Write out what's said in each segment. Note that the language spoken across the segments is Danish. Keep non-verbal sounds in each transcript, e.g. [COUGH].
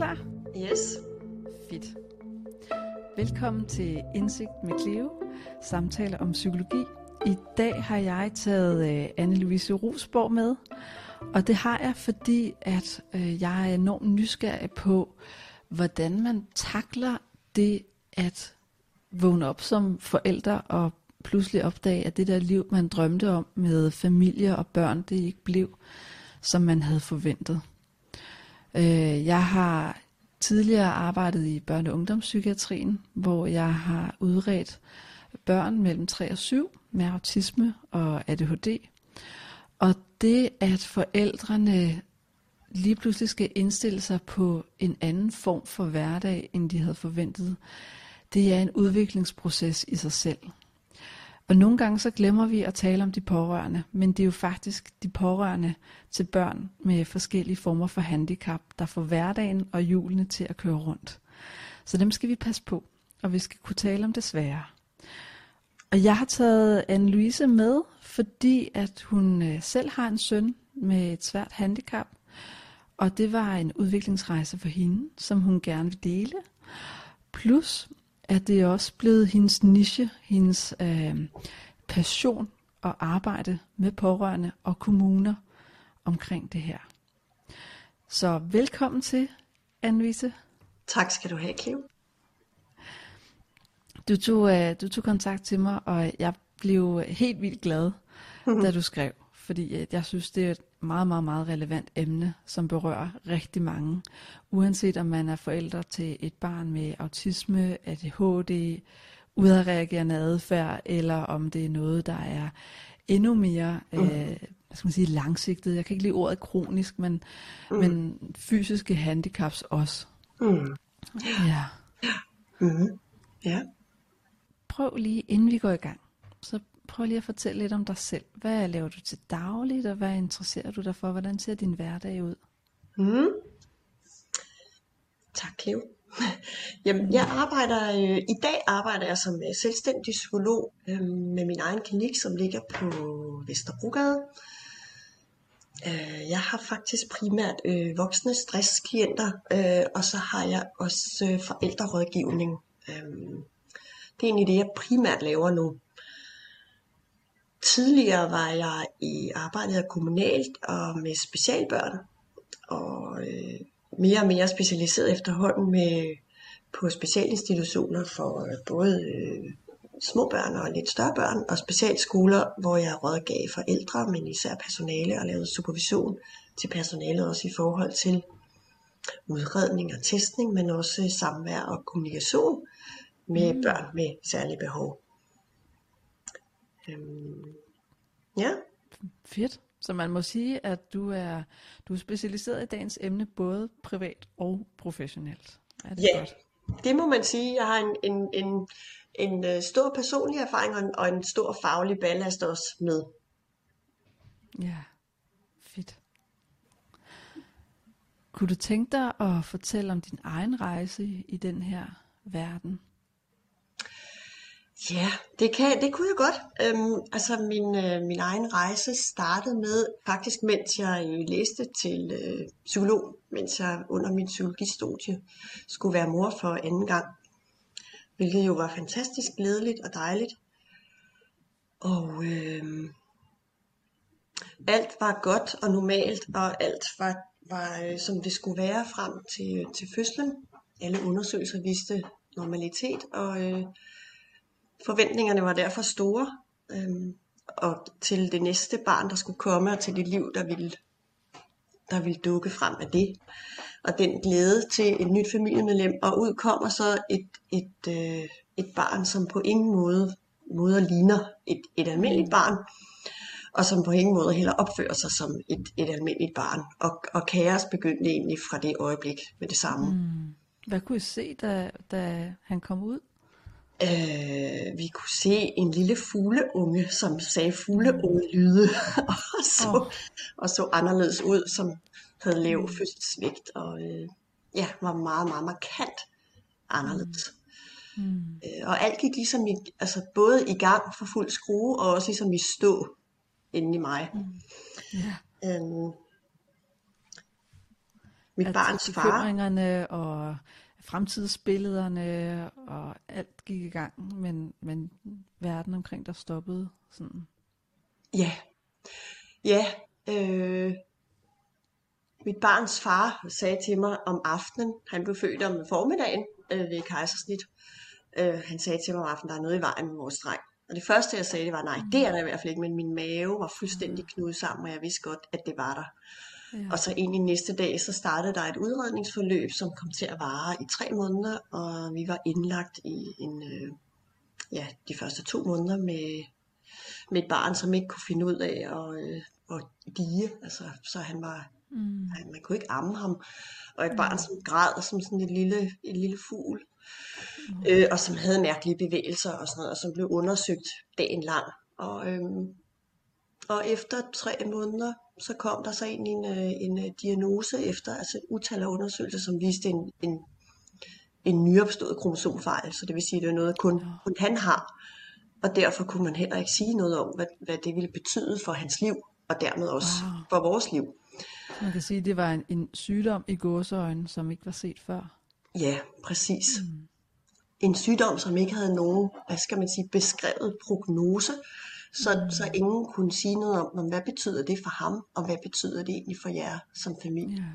klar? Yes. Fedt. Velkommen til Indsigt med Cleo, samtaler om psykologi. I dag har jeg taget uh, Anne-Louise Rosborg med, og det har jeg, fordi at uh, jeg er enormt nysgerrig på, hvordan man takler det at vågne op som forældre og pludselig opdage, at det der liv, man drømte om med familie og børn, det ikke blev, som man havde forventet. Øh, jeg har tidligere arbejdet i børne- og ungdomspsykiatrien, hvor jeg har udredt børn mellem 3 og 7 med autisme og ADHD. Og det, at forældrene lige pludselig skal indstille sig på en anden form for hverdag, end de havde forventet, det er en udviklingsproces i sig selv. Og nogle gange så glemmer vi at tale om de pårørende, men det er jo faktisk de pårørende til børn med forskellige former for handicap, der får hverdagen og julene til at køre rundt. Så dem skal vi passe på, og vi skal kunne tale om det svære. Og jeg har taget Anne-Louise med, fordi at hun øh, selv har en søn med et svært handicap, og det var en udviklingsrejse for hende, som hun gerne vil dele. Plus at det er også blevet hendes niche, hendes øh, passion at arbejde med pårørende og kommuner omkring det her. Så velkommen til, Anne-Louise. Tak skal du have, Cleo. Du tog, øh, du tog kontakt til mig, og jeg blev helt vildt glad, da [LAUGHS] du skrev. Fordi øh, jeg synes, det er et meget, meget, meget relevant emne, som berører rigtig mange. Uanset om man er forældre til et barn med autisme, ADHD, udadreagerende adfærd, eller om det er noget, der er endnu mere mm. øh, hvad skal man sige, langsigtet. Jeg kan ikke lide ordet kronisk, men, mm. men fysiske handicaps også. Mm. Ja. Mm. Ja. Prøv lige, inden vi går i gang, så prøv lige at fortælle lidt om dig selv. Hvad laver du til dagligt, og hvad interesserer du dig for? Hvordan ser din hverdag ud? Mm. Tak, Cleo. [LAUGHS] Jamen, jeg arbejder, øh, i dag arbejder jeg som øh, selvstændig psykolog øh, med min egen klinik, som ligger på Vesterbrogade. Øh, jeg har faktisk primært øh, voksne stressklienter, øh, og så har jeg også øh, forældrerådgivning. Øh, det er egentlig det, jeg primært laver nu. Tidligere var jeg i arbejdet kommunalt og med specialbørn, og øh, mere og mere specialiseret efterhånden med, på specialinstitutioner for øh, både øh, små børn og lidt større børn, og specialskoler, hvor jeg rådgav forældre, men især personale, og lavede supervision til personalet også i forhold til udredning og testning, men også samvær og kommunikation med mm. børn med særlige behov. Øhm, ja. Fedt. Så man må sige, at du er, du er specialiseret i dagens emne, både privat og professionelt. Er det ja, godt? det må man sige. Jeg har en, en, en, en øh, stor personlig erfaring og en stor faglig ballast også med. Ja, fedt. Kunne du tænke dig at fortælle om din egen rejse i den her verden? Ja, det, kan, det kunne jeg godt. Øhm, altså min, øh, min egen rejse startede med, faktisk mens jeg øh, læste til øh, psykolog, mens jeg under min psykologistudie skulle være mor for anden gang. Hvilket jo var fantastisk glædeligt og dejligt. Og øh, alt var godt og normalt, og alt var, var øh, som det skulle være frem til, til fødslen. Alle undersøgelser viste normalitet, og... Øh, Forventningerne var derfor store, øhm, og til det næste barn, der skulle komme, og til det liv, der ville, der ville dukke frem af det. Og den glæde til et nyt familiemedlem, og ud kommer så et, et, øh, et barn, som på ingen måde, moder ligner et, et almindeligt barn, og som på ingen måde heller opfører sig som et, et almindeligt barn. Og, og kaos begyndte egentlig fra det øjeblik med det samme. Mm. Hvad kunne I se, da, da han kom ud? Øh, vi kunne se en lille fugleunge, som sagde fugleunge lyde, [LAUGHS] og, så, oh. og så anderledes ud, som havde lav fødselsvægt, og øh, ja, var meget, meget markant anderledes. Mm. Øh, og alt gik ligesom i, altså både i gang for fuld skrue, og også ligesom i stå inden i mig. Mm. Yeah. Øhm, mit at barns far. og fremtidsbillederne og alt gik i gang, men, men verden omkring der stoppede sådan. Ja, ja. Øh, mit barns far sagde til mig om aftenen, han blev født om formiddagen øh, ved kejsersnit. Øh, han sagde til mig om aftenen, der er noget i vejen med vores dreng. Og det første jeg sagde, det var, nej, det er der i hvert fald ikke, men min mave var fuldstændig knudet sammen, og jeg vidste godt, at det var der. Ja. Og så egentlig næste dag, så startede der et udredningsforløb, som kom til at vare i tre måneder, og vi var indlagt i en, øh, ja, de første to måneder med, med et barn, som ikke kunne finde ud af at, øh, at dige. Altså, så han var, Mm. han, man kunne ikke amme ham. Og et barn, som græd som sådan et lille, et lille fugl, øh, og som havde mærkelige bevægelser og sådan noget, og som blev undersøgt dagen lang. Og, øhm, og efter tre måneder, så kom der så egentlig en, øh, en øh, diagnose efter, altså et utal af undersøgelser, som viste en, en, en nyopstået kromosomfejl. Så det vil sige, at det er noget, kun, kun han har. Og derfor kunne man heller ikke sige noget om, hvad, hvad det ville betyde for hans liv, og dermed også Wow. for vores liv. Man kan sige, at det var en, en sygdom i gåseøjne, som ikke var set før. Ja, præcis. Mm. En sygdom, som ikke havde nogen, hvad skal man sige, beskrevet prognose, så, mm. så ingen kunne sige noget om, hvad betyder det for ham, og hvad betyder det egentlig for jer som familie. Ja.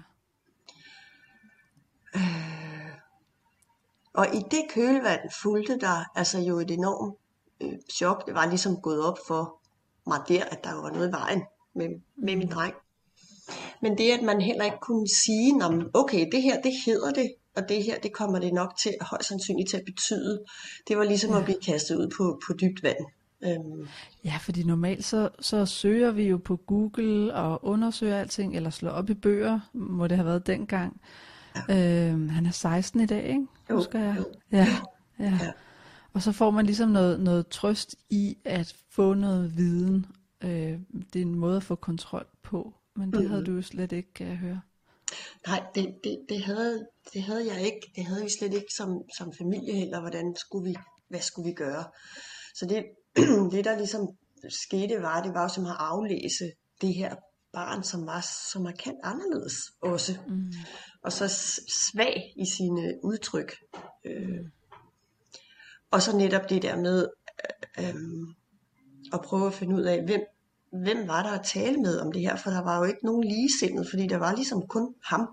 Og i det kølvand fulgte der altså jo et enormt øh, chok. Det var ligesom gået op for mig der, at der var noget i vejen med, med min dreng. Men det, at man heller ikke kunne sige, "Nå, men okay, det her, det hedder det, og det her, det kommer det nok til, højst sandsynligt til at betyde. Det var ligesom ja. at blive kastet ud på, på dybt vand. Øhm, Ja, fordi normalt så, så søger vi jo på Google og undersøger alting, eller slår op i bøger, må det have været dengang. Ja. Øhm, han er 16 i dag, ikke? Jo, Husker jeg. jo. Ja, ja. Ja. Og så får man ligesom noget, noget trøst i at få noget viden. Øh, det er en måde at få kontrol på, men det mm. havde du jo slet ikke, kan jeg høre. nej, det, det, det, havde, det havde jeg ikke. Det havde vi slet ikke som, som familie heller. Hvordan skulle vi, hvad skulle vi gøre? Så det, [CLEARS THROAT] det der ligesom skete var, det var jo som at aflæse det her barn, som var så markant anderledes også. Mm. Og så svag i sine udtryk. Øh, og så netop det der med øh, øh, at prøve at finde ud af, hvem, hvem var der at tale med om det her, for der var jo ikke nogen ligesindet, fordi der var ligesom kun ham.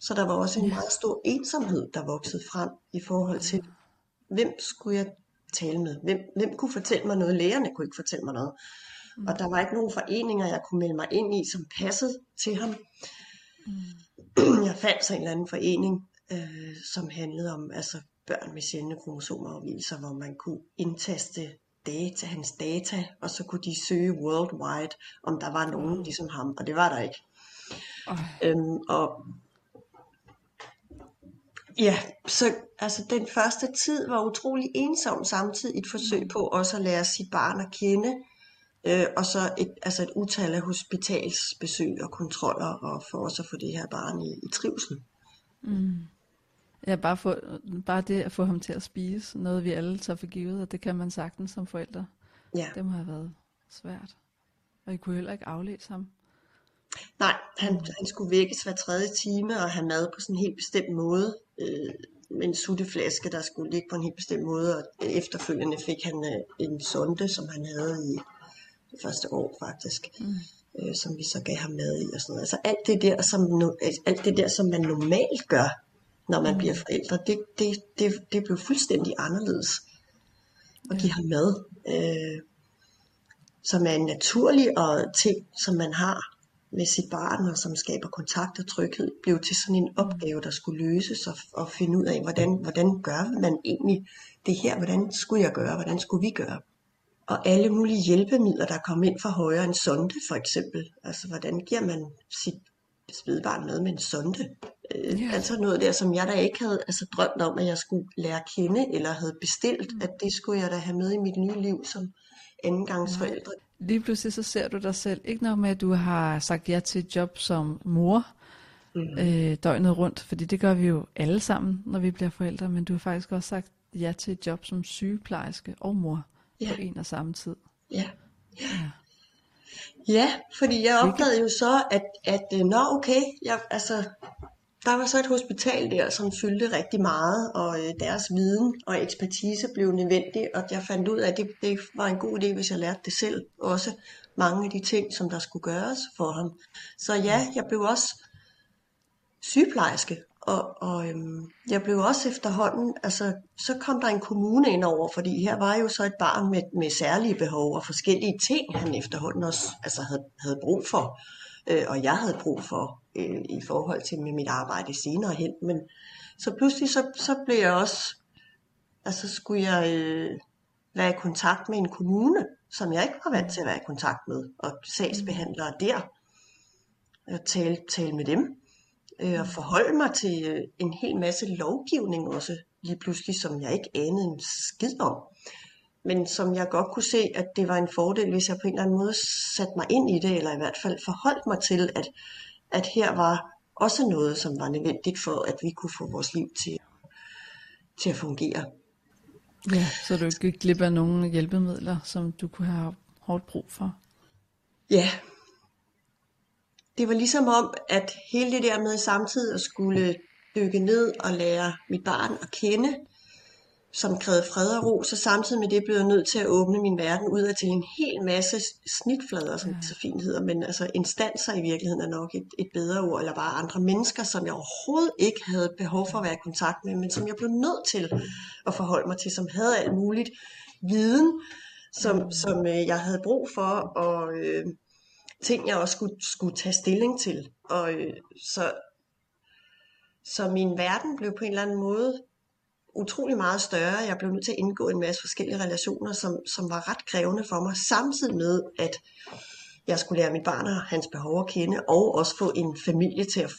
Så der var også en meget stor ensomhed, der voksede frem i forhold til, hvem skulle jeg tale med? Hvem, hvem kunne fortælle mig noget? Lægerne kunne ikke fortælle mig noget. Og der var ikke nogen foreninger, jeg kunne melde mig ind i, som passede til ham. Jeg fandt så en eller anden forening, øh, som handlede om altså børn med sjældne kromosomafvielser, hvor man kunne indtaste data, hans data, og så kunne de søge worldwide, om der var nogen ligesom ham, og det var der ikke. Øj. Øhm, og ja, så altså den første tid var utrolig ensom, samtidig et forsøg på også at lære sit barn at kende, øh, og så et, altså et utal af hospitalsbesøg og kontroller, og for også at få det her barn i, i trivsel. Ja, bare, få, bare det at få ham til at spise, noget vi alle tager for givet, og det kan man sagtens som forældre. Ja. Det må have været svært. Og I kunne heller ikke aflæse ham. Nej, han, han skulle vækkes hver tredje time og have mad på sådan en helt bestemt måde. Øh, en sutteflaske, der skulle ligge på en helt bestemt måde. Og efterfølgende fik han øh, en sonde, som han havde i det første år faktisk. Mm. Øh, som vi så gav ham mad i og sådan noget. Altså alt det der, som, no, alt det der, som man normalt gør, når man mm. bliver forældre, det, det, det, det blev fuldstændig anderledes. At give ham mad. Øh, som er en naturlig og ting, som man har med sit barn, og som skaber kontakt og tryghed, blev til sådan en opgave, der skulle løses og, og finde ud af, hvordan, hvordan gør man egentlig det her, hvordan skulle jeg gøre, hvordan skulle vi gøre. Og alle mulige hjælpemidler, der kom ind fra højre, en sonde for eksempel. Altså, hvordan giver man sit spædbarn noget med en sonde? Øh, Ja. Altså noget der, som jeg da ikke havde altså, drømt om, at jeg skulle lære at kende, eller havde bestilt, at det skulle jeg da have med i mit nye liv som andengangsforældre. Lige pludselig så ser du dig selv, ikke nok med, at du har sagt ja til et job som mor mm. øh, døgnet rundt, fordi det gør vi jo alle sammen, når vi bliver forældre, men du har faktisk også sagt ja til et job som sygeplejerske og mor Ja. på en og samme tid. Ja. Ja. Ja, fordi jeg opdagede jo så, at, at øh, nå okay, jeg, altså, der var så et hospital der, som fyldte rigtig meget, og øh, deres viden og ekspertise blev nødvendig, og jeg fandt ud af, at det, det var en god idé, hvis jeg lærte det selv også. Mange af de ting, som der skulle gøres for ham. Så ja, jeg blev også sygeplejerske, og, og øhm, jeg blev også efterhånden, altså så kom der en kommune ind over, fordi her var jo så et barn med, med særlige behov og forskellige ting, han efterhånden også altså havde, havde brug for, øh, og jeg havde brug for øh, i forhold til med mit arbejde senere hen. Men så pludselig så, så blev jeg også, altså skulle jeg øh, være i kontakt med en kommune, som jeg ikke var vant til at være i kontakt med, og sagsbehandlere der, og tale, tale med dem øh, og forholde mig til øh, en hel masse lovgivning også lige pludselig, som jeg ikke anede en skid om. Men som jeg godt kunne se, at det var en fordel, hvis jeg på en eller anden måde satte mig ind i det, eller i hvert fald forholdt mig til, at, at her var også noget, som var nødvendigt for, at vi kunne få vores liv til, til at fungere. Ja, så du ikke gik glip af nogle hjælpemidler, som du kunne have hårdt brug for. Ja, det var ligesom om, at hele det der med samtidig at skulle dykke ned og lære mit barn at kende, som krævede fred og ro, så samtidig med det blev jeg nødt til at åbne min verden ud af til en hel masse snitflader, som det så fint hedder, men altså instanser i virkeligheden er nok et, et bedre ord, eller bare andre mennesker, som jeg overhovedet ikke havde behov for at være i kontakt med, men som jeg blev nødt til at forholde mig til, som havde alt muligt viden, som, som øh, jeg havde brug for, og øh, ting, jeg også skulle, skulle tage stilling til. Og øh, så, så min verden blev på en eller anden måde utrolig meget større. Jeg blev nødt til at indgå en masse forskellige relationer, som, som var ret krævende for mig, samtidig med, at jeg skulle lære mit barn og hans behov at kende, og også få en familie til at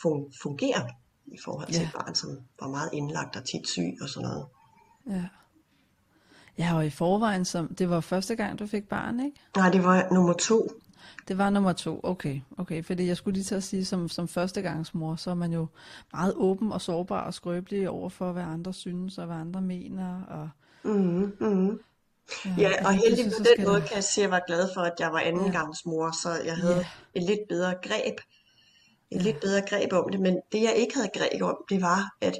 fungere i forhold til ja. et barn, som var meget indlagt og tit syg og sådan noget. Ja. Ja, og i forvejen, som, det var første gang, du fik barn, ikke? Nej, det var nummer to. Det var nummer to, okay. okay. Fordi jeg skulle lige til at sige, som, som førstegangsmor, så er man jo meget åben og sårbar og skrøbelig over for, hvad andre synes og hvad andre mener. Og, mm, mm. Ja, ja, og heldigvis på den måde kan jeg sige, at jeg var glad for, at jeg var andengangsmor, ja. så jeg havde ja. et lidt bedre greb. Et ja. lidt bedre greb om det, men det jeg ikke havde greb om, det var, at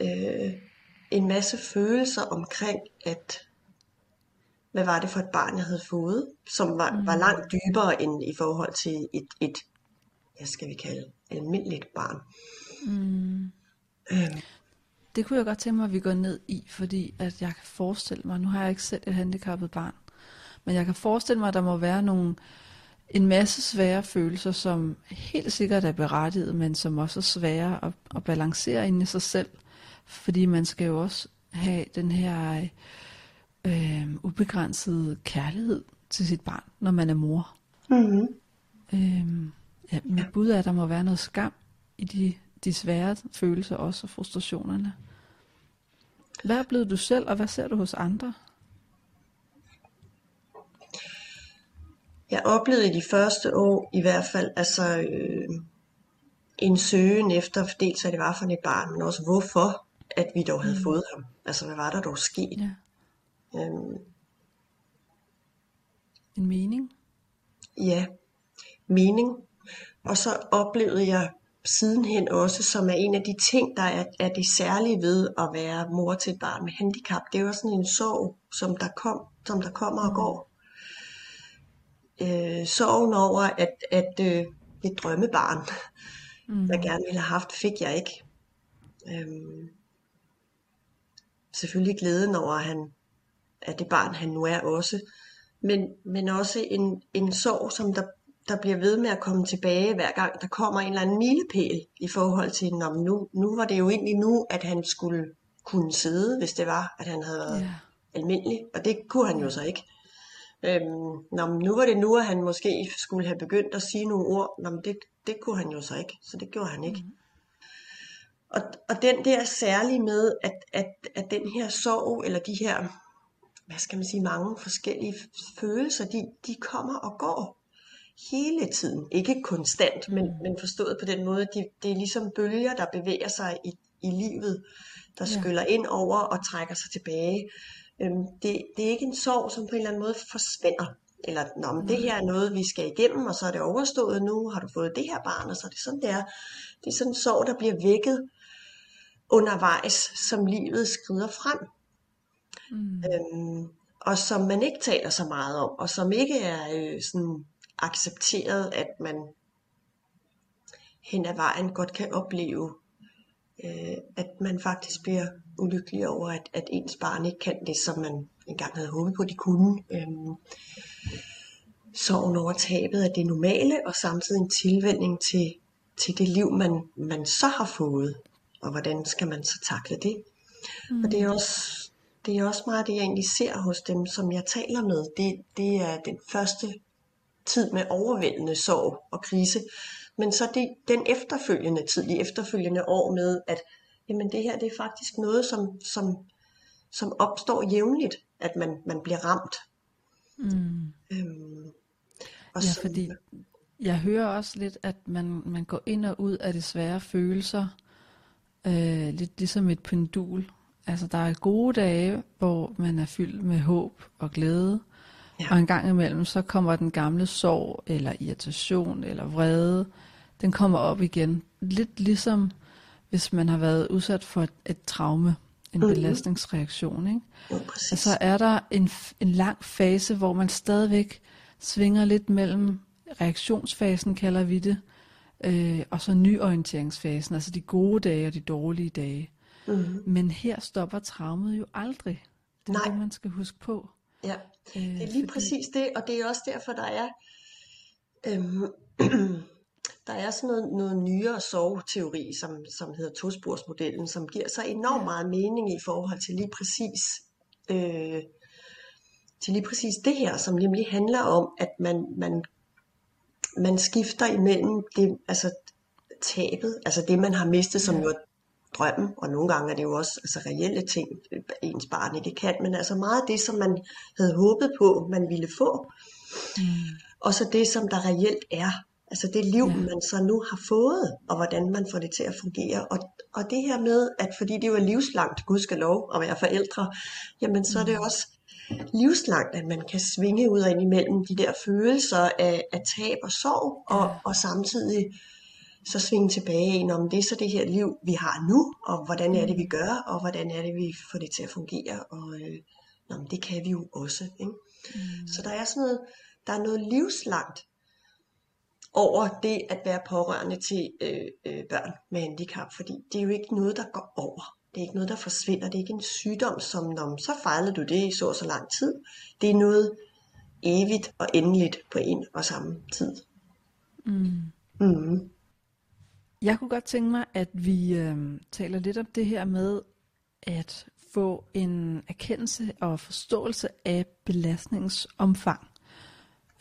øh, en masse følelser omkring, at hvad var det for et barn, jeg havde fået, som var, mm. var langt dybere end i forhold til et, et hvad skal vi kalde, almindeligt barn. Mm. Øhm. Det kunne jeg godt tænke mig, at vi går ned i, fordi at jeg kan forestille mig, nu har jeg ikke selv et handicappet barn, men jeg kan forestille mig, at der må være nogle, en masse svære følelser, som helt sikkert er berettiget, men som også er svære at, at balancere inde i sig selv, fordi man skal jo også have den her øh, ubegrænset kærlighed til sit barn, når man er mor. Mm-hmm. Øh, ja, mit bud er, at der må være noget skam i de, de svære følelser også, og frustrationerne. Hvad er blevet du selv, og hvad ser du hos andre? Jeg oplevede i de første år i hvert fald altså øh, en søgen efter, dels hvad det var for et barn, men også hvorfor, at vi dog havde mm. fået ham. Altså hvad var der dog sket? Ja. Øhm, en mening? Ja, mening. Og så oplevede jeg sidenhen også, som er en af de ting, der er, er det særlige ved at være mor til et barn med handicap. Det var sådan en sorg, som der, kom, som der kommer og går. Øh, sorgen over, at, at øh, et drømmebarn, mm. jeg gerne ville have haft, fik jeg ikke. Øhm, selvfølgelig glæden over, at han af det barn, han nu er også. Men, men også en, en sorg, som der, der bliver ved med at komme tilbage, hver gang der kommer en eller anden milepæl i forhold til, når nu, nu var det jo egentlig nu, at han skulle kunne sidde, hvis det var, at han havde været yeah. almindelig. Og det kunne han jo så ikke. Øhm, når, nu var det nu, at han måske skulle have begyndt at sige nogle ord. Nå, det, det kunne han jo så ikke, så det gjorde han ikke. Mm. Og, og den der særlige med, at, at, at den her sorg, eller de her hvad skal man sige, mange forskellige følelser, de, de kommer og går hele tiden. Ikke konstant, men, mm. men forstået på den måde, de, det er ligesom bølger, der bevæger sig i, i livet, der ja. skyller ind over og trækker sig tilbage. Øhm, det, det er ikke en sorg, som på en eller anden måde forsvinder. Eller, Nå, men det her er noget, vi skal igennem, og så er det overstået nu, har du fået det her barn, og så er det sådan, der. Det er sådan en sorg, der bliver vækket undervejs, som livet skrider frem. Mm. Øhm, og som man ikke taler så meget om, og som ikke er øh, sådan accepteret, at man hen ad vejen godt kan opleve, øh, at man faktisk bliver ulykkelig over, at, at ens barn ikke kan det, som man engang havde håbet på, de kunne. Øhm, sorgen over tabet af det normale, og samtidig en tilvænding til, til det liv, man, man så har fået, og hvordan skal man så takle det. Mm. Og det er også det er også meget det, jeg egentlig ser hos dem, som jeg taler med. Det, det er den første tid med overvældende sorg og krise. Men så det, den efterfølgende tid, de efterfølgende år med, at jamen det her det er faktisk noget, som, som, som opstår jævnligt, at man, man bliver ramt. Mm. Øhm, og ja, så, fordi jeg hører også lidt, at man, man går ind og ud af de svære følelser, øh, lidt ligesom et pendul. Altså der er gode dage, hvor man er fyldt med håb og glæde, ja. og en gang imellem så kommer den gamle sorg, eller irritation, eller vrede, den kommer op igen. Lidt ligesom hvis man har været udsat for et, et traume, en mm-hmm. belastningsreaktion. Ikke? Jo, og så er der en, en lang fase, hvor man stadigvæk svinger lidt mellem reaktionsfasen, kalder vi det, øh, og så nyorienteringsfasen, altså de gode dage og de dårlige dage. Mm-hmm. Men her stopper traumet jo aldrig. Det er Nej. det, man skal huske på. Ja, øh, det er lige fordi... præcis det, og det er også derfor, der er... Øhm, [CLEARS THROAT] der er sådan noget, noget nyere soveteori, som, som hedder tosporsmodellen, som giver sig enormt meget mening i forhold til lige præcis øh, til lige præcis det her, som nemlig handler om, at man, man, man skifter imellem det, altså tabet, altså det man har mistet, som jo er drømmen, og nogle gange er det jo også altså, reelle ting, ens barn ikke kan, men altså meget af det, som man havde håbet på, man ville få, mm. og så det, som der reelt er, altså det liv, ja. man så nu har fået, og hvordan man får det til at fungere, og, og det her med, at fordi det jo er livslangt, Gud skal lov at være forældre, jamen så er det mm. også livslangt, at man kan svinge ud og ind imellem de der følelser af, af tab og sorg, og, og samtidig så svinge tilbage ind om det er så det her liv, vi har nu, og hvordan er det, vi gør, og hvordan er det, vi får det til at fungere, og øh, nå, det kan vi jo også. Ikke? Mm. Så der er sådan noget, der er noget livslangt over det at være pårørende til øh, øh, børn med handicap, fordi det er jo ikke noget, der går over. Det er ikke noget, der forsvinder. Det er ikke en sygdom, som når så fejlede du det i så og så lang tid. Det er noget evigt og endeligt på en og samme tid. Mm. Mm. Jeg kunne godt tænke mig, at vi øh, taler lidt om det her med at få en erkendelse og forståelse af belastningens omfang.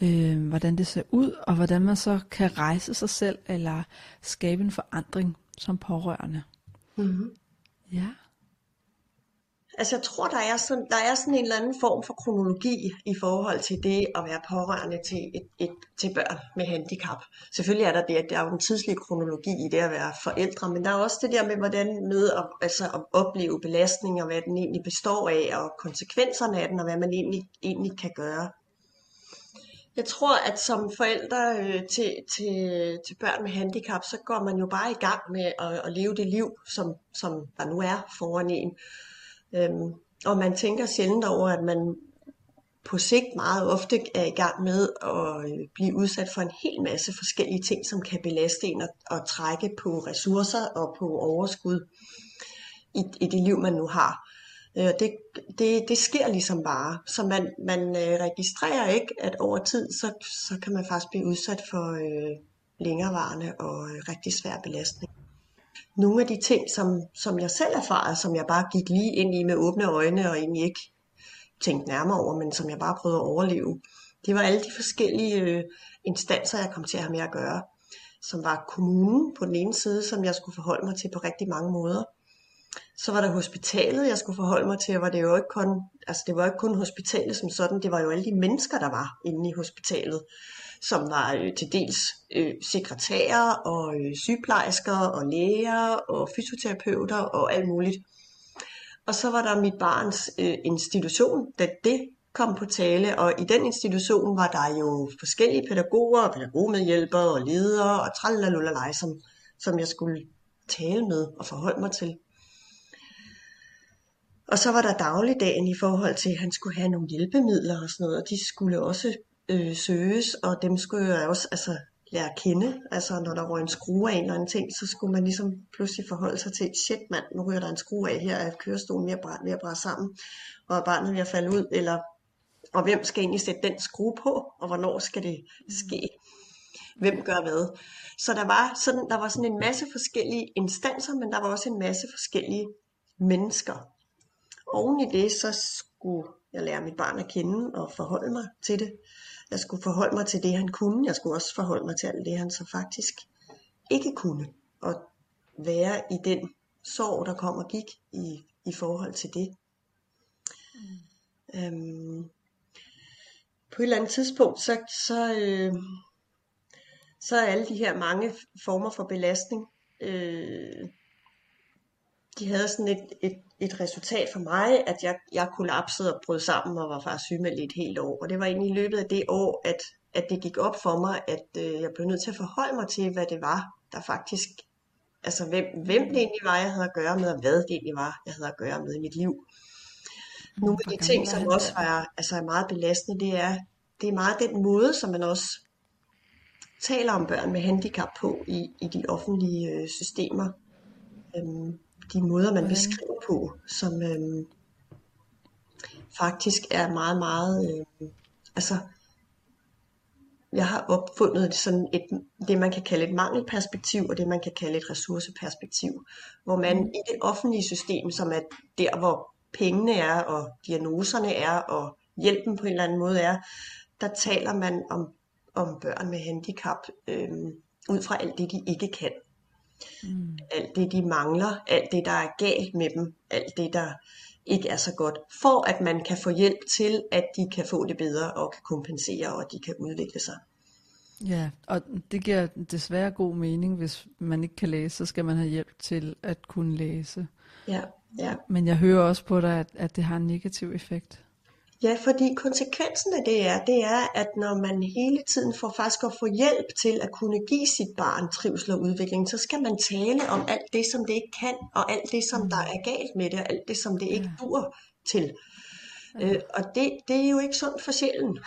Øh, hvordan det ser ud, og hvordan man så kan rejse sig selv eller skabe en forandring som pårørende. Mm-hmm. Ja. Altså jeg tror, der er, sådan, der er sådan en eller anden form for kronologi i forhold til det at være pårørende til, et, et, til børn med handicap. Selvfølgelig er der det, at der er jo en tidslig kronologi i det at være forældre, men der er også det der med, hvordan med at, altså at opleve belastning og hvad den egentlig består af, og konsekvenserne af den, og hvad man egentlig, egentlig kan gøre. Jeg tror, at som forældre øh, til, til, til børn med handicap, så går man jo bare i gang med at, at leve det liv, som, som der nu er foran en. Øhm, og man tænker sjældent over, at man på sigt meget ofte er i gang med at øh, blive udsat for en hel masse forskellige ting, som kan belaste en og, og trække på ressourcer og på overskud i, i det liv, man nu har. Øh, det, det, det sker ligesom bare. Så man, man øh, registrerer ikke, at over tid, så, så kan man faktisk blive udsat for øh, længerevarende og øh, rigtig svær belastning. Nogle af de ting, som, som jeg selv erfarede, som jeg bare gik lige ind i med åbne øjne og egentlig ikke tænkte nærmere over, men som jeg bare prøvede at overleve, det var alle de forskellige øh, instanser, jeg kom til at have med at gøre, som var kommunen på den ene side, som jeg skulle forholde mig til på rigtig mange måder, så var der hospitalet, jeg skulle forholde mig til, og var det jo ikke kun, altså det var ikke kun hospitalet som sådan, det var jo alle de mennesker, der var inde i hospitalet, som var øh, til dels øh, sekretærer og øh, sygeplejersker og læger og fysioterapeuter og alt muligt. Og så var der mit barns øh, institution, da det kom på tale, og i den institution var der jo forskellige pædagoger, pædagogmedhjælpere og ledere og tralalullalej, som, som jeg skulle tale med og forholde mig til. Og så var der dagligdagen i forhold til, at han skulle have nogle hjælpemidler og sådan noget, og de skulle også øh, søges, og dem skulle jeg også altså, lære at kende. Altså når der røg en skrue af en eller anden ting, så skulle man ligesom pludselig forholde sig til, shit mand, nu ryger der en skrue af her, er kørestolen ved at, bræ- ved at bræde sammen, og er barnet ved at falde ud, eller og hvem skal egentlig sætte den skrue på, og hvornår skal det ske? Hvem gør hvad? Så der var sådan, der var sådan en masse forskellige instanser, men der var også en masse forskellige mennesker. Oven i det, så skulle jeg lære mit barn at kende og forholde mig til det. Jeg skulle forholde mig til det, han kunne. Jeg skulle også forholde mig til alt det, han så faktisk ikke kunne. Og være i den sorg, der kom og gik i, i forhold til det. Mm. Øhm, på et eller andet tidspunkt, så, så, øh, så er alle de her mange former for belastning, øh, de havde sådan et, et, et resultat for mig, at jeg, jeg kollapsede og brød sammen og var faktisk sygemeldt i et helt år. Og det var egentlig i løbet af det år, at, at det gik op for mig, at øh, jeg blev nødt til at forholde mig til, hvad det var, der faktisk, altså hvem, hvem det egentlig var, jeg havde at gøre med, og hvad det egentlig var, jeg havde at gøre med i mit liv. Nogle af de ting, som også var altså, er meget belastende, det er, det er meget den måde, som man også taler om børn med handicap på i, i de offentlige øh, systemer. Øhm, de måder, man beskriver på, som øhm, faktisk er meget, meget, øh, altså, jeg har opfundet sådan et, det, man kan kalde et mangelperspektiv, og det, man kan kalde et ressourceperspektiv, hvor man i det offentlige system, som er der, hvor pengene er, og diagnoserne er, og hjælpen på en eller anden måde er, der taler man om, om børn med handicap, øh, ud fra alt det, de ikke kan. Mm. Alt det, de mangler, alt det, der er galt med dem, alt det, der ikke er så godt, for at man kan få hjælp til, at de kan få det bedre og kan kompensere, og de kan udvikle sig. Ja, og det giver desværre god mening, hvis man ikke kan læse, så skal man have hjælp til at kunne læse. Ja, ja. Men jeg hører også på dig, at, at det har en negativ effekt. Ja, fordi konsekvensen af det er, det er, at når man hele tiden får faktisk at få hjælp til at kunne give sit barn trivsel og udvikling, så skal man tale om alt det, som det ikke kan, og alt det, som der er galt med det, og alt det, som det ikke dur til. Ja. Øh, og det, det er jo ikke sundt for sjælen.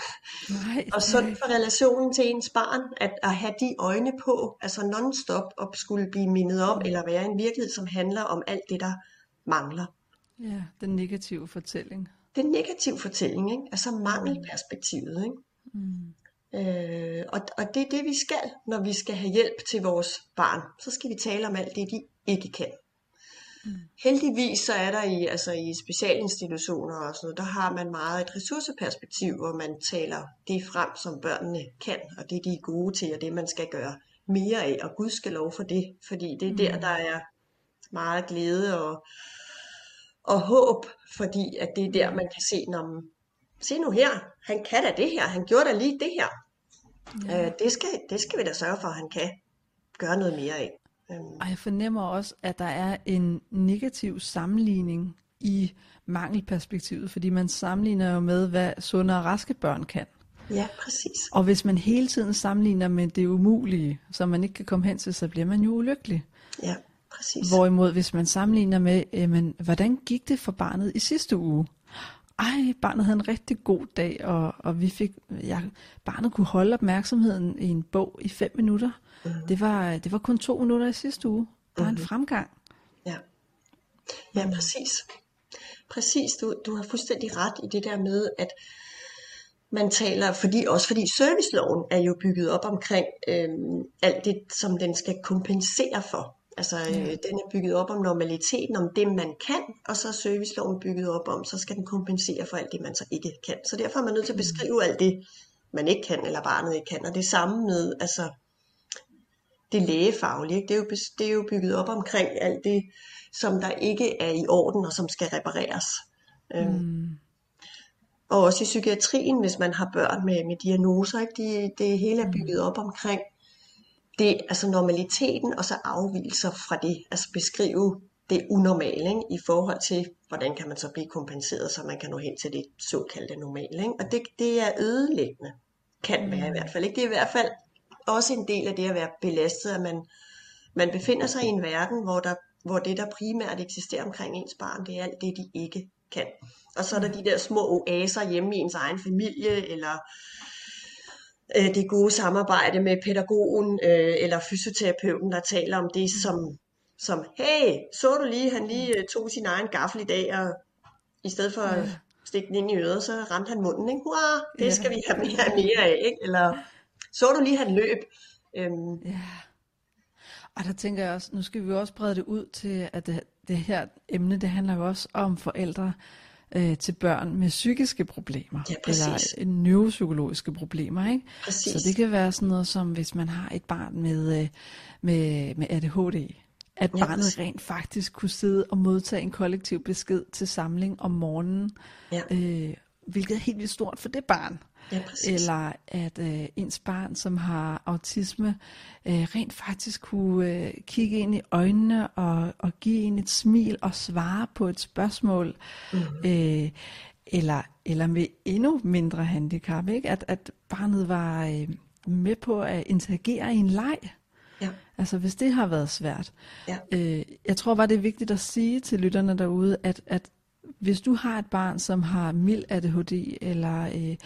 Nej, og sundt for relationen til ens barn, at, at have de øjne på, altså non-stop, og skulle blive mindet om, eller være en virkelighed, som handler om alt det, der mangler. Ja, den negative fortælling den negative fortælling, ikke? altså mangelperspektivet. Ikke? Mm. Øh, og, og det er det, vi skal, når vi skal have hjælp til vores barn. Så skal vi tale om alt det, de ikke kan. Mm. Heldigvis så er der i, altså i specialinstitutioner og sådan noget, der har man meget et ressourceperspektiv, hvor man taler det frem, som børnene kan, og det de er gode til, og det man skal gøre mere af, og Gud skal lov for det, fordi det er der, mm. der er meget glæde og, og håb, fordi at det er der, man kan se, når se nu her, han kan da det her, han gjorde da lige det her. Ja. Øh, det, skal, det skal vi da sørge for, at han kan gøre noget mere af. Øhm. Og jeg fornemmer også, at der er en negativ sammenligning i mangelperspektivet, fordi man sammenligner jo med, hvad sunde og raske børn kan. Ja, præcis. Og hvis man hele tiden sammenligner med det umulige, som man ikke kan komme hen til, så bliver man jo ulykkelig. Ja. Præcis. Hvorimod, hvis man sammenligner med, jamen, hvordan gik det for barnet i sidste uge? Ej, barnet havde en rigtig god dag, og, og vi fik, ja, barnet kunne holde opmærksomheden i en bog i fem minutter. Mm. Det, var, det var kun to minutter i sidste uge. Der er mm. en mm-hmm. fremgang. Ja, ja præcis. Præcis, du, du har fuldstændig ret i det der med, at man taler, fordi også fordi serviceloven er jo bygget op omkring øhm, alt det, som den skal kompensere for. Altså, ja. øh, den er bygget op om normaliteten, om det man kan, og så er serviceloven bygget op om, så skal den kompensere for alt det, man så ikke kan. Så derfor er man nødt til at mm. beskrive alt det, man ikke kan, eller barnet ikke kan. Og det samme med, altså, det lægefaglige, ikke? Det, er jo, det er jo bygget op omkring alt det, som der ikke er i orden, og som skal repareres. Øhm, mm. Og også i psykiatrien, hvis man har børn med, med diagnoser, ikke? Det, det hele er bygget op omkring det, altså normaliteten, og så afvielser fra det. Altså beskrive det unormale ikke? i forhold til, hvordan kan man så blive kompenseret, så man kan nå hen til det såkaldte normale. Ikke? Og det, det er ødelæggende, kan være i hvert fald. Ikke? Det er i hvert fald også en del af det at være belastet, at man, man befinder sig i en verden, hvor, der, hvor det, der primært eksisterer omkring ens barn, det er alt det, de ikke kan. Og så er der de der små oaser hjemme i ens egen familie, eller øh, det gode samarbejde med pædagogen øh, eller fysioterapeuten, der taler om det, som, som hey, så du lige, han lige øh, tog sin egen gaffel i dag, og i stedet for ja. at stikke den ind i øret, så ramte han munden, ikke? Hurra, det ja. skal vi have mere, mere af, ikke? Eller så du lige, han løb. Øhm. Ja. Og der tænker jeg også, nu skal vi også brede det ud til, at det, det her emne, det handler jo også om forældre, øh, til børn med psykiske problemer, ja, eller neuropsykologiske problemer. Ikke? Præcis. Så det kan være sådan noget som, hvis man har et barn med, øh, med, med ADHD, at ja, barnet præcis. rent faktisk kunne sidde og modtage en kollektiv besked til samling om morgenen, ja. øh, hvilket er helt vildt stort for det barn. Ja, eller at øh, ens barn, som har autisme, øh, rent faktisk kunne øh, kigge ind i øjnene og, og give en et smil og svare på et spørgsmål. Mm. Øh, eller, eller med endnu mindre handicap, ikke? At, at barnet var øh, med på at interagere i en leg. Ja. Altså hvis det har været svært. Ja. Øh, jeg tror bare, det er vigtigt at sige til lytterne derude, at, at hvis du har et barn, som har mild ADHD eller øh,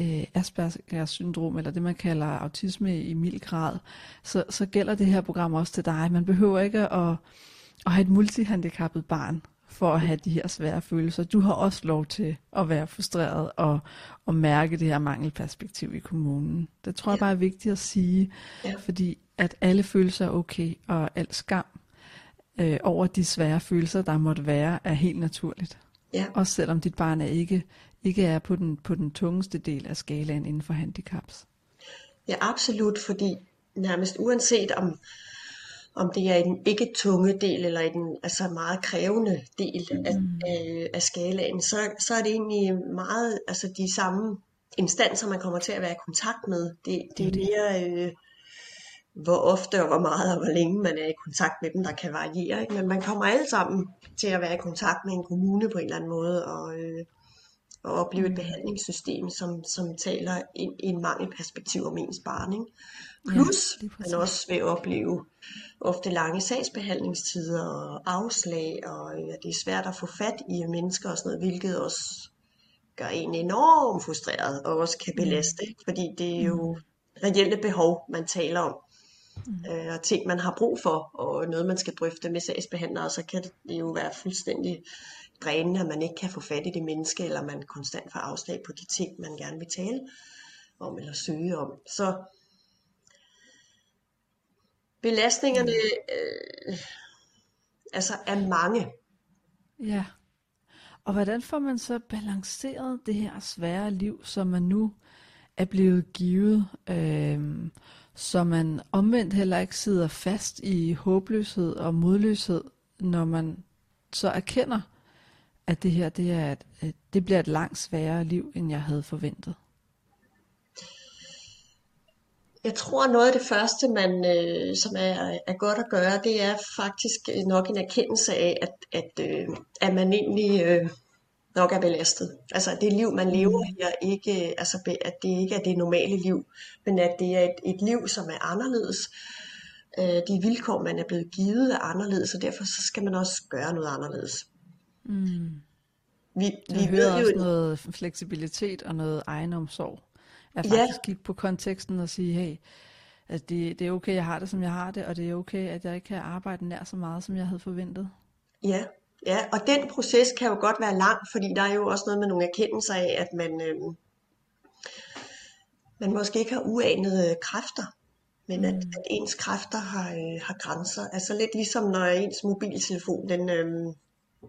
øh, Aspergers syndrom, eller det man kalder autisme i mild grad, så, så gælder det her program også til dig. Man behøver ikke at, at have et multihandicappet barn for at have de her svære følelser. Du har også lov til at være frustreret og, og mærke det her mangelperspektiv i kommunen. Det tror jeg bare er vigtigt at sige, ja. fordi at alle følelser er okay, og al skam øh, over de svære følelser, der måtte være, er helt naturligt. Ja. Også selvom dit barn er ikke, ikke er på den, på den tungeste del af skalaen inden for handicaps. Ja, absolut, fordi nærmest uanset om, om det er i den ikke tunge del, eller i den altså meget krævende del af, mm. af, af skalaen, så, så er det egentlig meget altså de samme instanser, man kommer til at være i kontakt med. Det, det er mere, øh, hvor ofte og hvor meget og hvor længe man er i kontakt med dem, der kan variere. Ikke? Men man kommer alle sammen til at være i kontakt med en kommune på en eller anden måde, og, øh, og opleve et mm. behandlingssystem, som, som taler ind i en mangelperspektiv om ens barn. Ikke? Plus, ja, man også vil opleve ofte lange sagsbehandlingstider og afslag, og ja, det er svært at få fat i mennesker og sådan noget, hvilket også gør en enormt frustreret og også kan belaste, fordi det er jo mm. reelle behov, man taler om mm. øh, og ting, man har brug for, og noget, man skal drøfte med sagsbehandlere, så kan det jo være fuldstændig drænende, at man ikke kan få fat i det menneske, eller man konstant får afslag på de ting, man gerne vil tale om eller søge om. Så belastningerne øh, altså er mange. Ja. Og hvordan får man så balanceret det her svære liv, som man nu er blevet givet? Øh, så man omvendt heller ikke sidder fast i håbløshed og modløshed, når man så erkender, at det her det er et, øh, det bliver et langt sværere liv, end jeg havde forventet. Jeg tror noget af det første, man, øh, som er, er godt at gøre, det er faktisk nok en erkendelse af, at, at, øh, at man egentlig øh, nok er belastet. Altså det liv, man lever her, ikke, altså, at det ikke er det normale liv, men at det er et, et liv, som er anderledes. Øh, de vilkår, man er blevet givet, er anderledes, og derfor så skal man også gøre noget anderledes. Mm. Vi, vi hører også jo... noget fleksibilitet og noget egenomsorg. At faktisk ja. kigge på konteksten og sige, hey, at det, det er okay, jeg har det, som jeg har det, og det er okay, at jeg ikke kan arbejde nær så meget, som jeg havde forventet. Ja, Ja, og den proces kan jo godt være lang, fordi der er jo også noget med nogle erkendelser af, at man, øh, man måske ikke har uanede kræfter, men at, mm. at ens kræfter har, øh, har grænser. Altså lidt ligesom når ens mobiltelefon den, øh,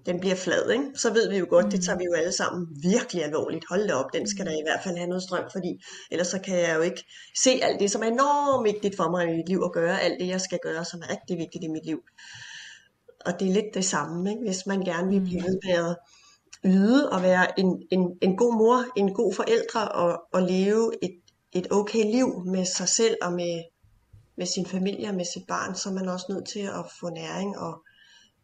den bliver flad, ikke? så ved vi jo godt, mm. det tager vi jo alle sammen virkelig alvorligt. Hold da op, den skal da i hvert fald have noget strøm, fordi ellers så kan jeg jo ikke se alt det, som er enormt vigtigt for mig i mit liv, at gøre alt det, jeg skal gøre, som er rigtig vigtigt i mit liv og det er lidt det samme, ikke? hvis man gerne vil blive mm. ved med at yde og være en, en, en god mor, en god forældre og, og leve et, et okay liv med sig selv og med, med sin familie og med sit barn, så er man også nødt til at få næring og,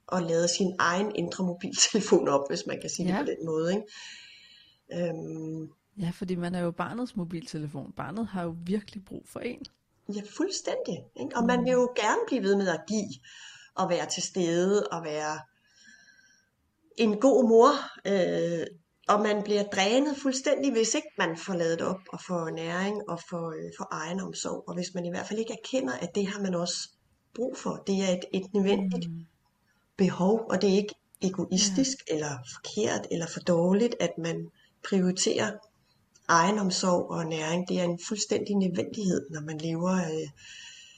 og lavet sin egen indre mobiltelefon op, hvis man kan sige ja. det på den måde. Ikke? Øhm, ja, fordi man er jo barnets mobiltelefon. Barnet har jo virkelig brug for en. Ja, fuldstændig. Ikke? Og man vil jo gerne blive ved med at give, og være til stede, og være en god mor, øh, og man bliver drænet fuldstændig, hvis ikke man får lavet op og får næring og får, øh, får egen omsorg. Og hvis man i hvert fald ikke erkender, at det har man også brug for. Det er et, et nødvendigt mm. behov, og det er ikke egoistisk ja. eller forkert eller for dårligt, at man prioriterer egen omsorg og næring. Det er en fuldstændig nødvendighed, når man lever øh,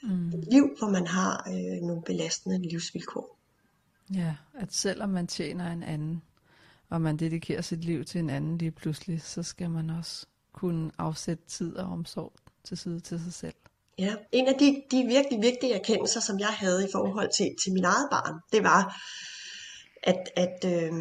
mm. et liv, hvor man har øh, nogle belastende livsvilkår. Ja, at selvom man tjener en anden, og man dedikerer sit liv til en anden lige pludselig, så skal man også kunne afsætte tid og omsorg til side til sig selv. Ja, en af de, de virkelig vigtige erkendelser, som jeg havde i forhold til, til min eget barn, det var, at, at øh,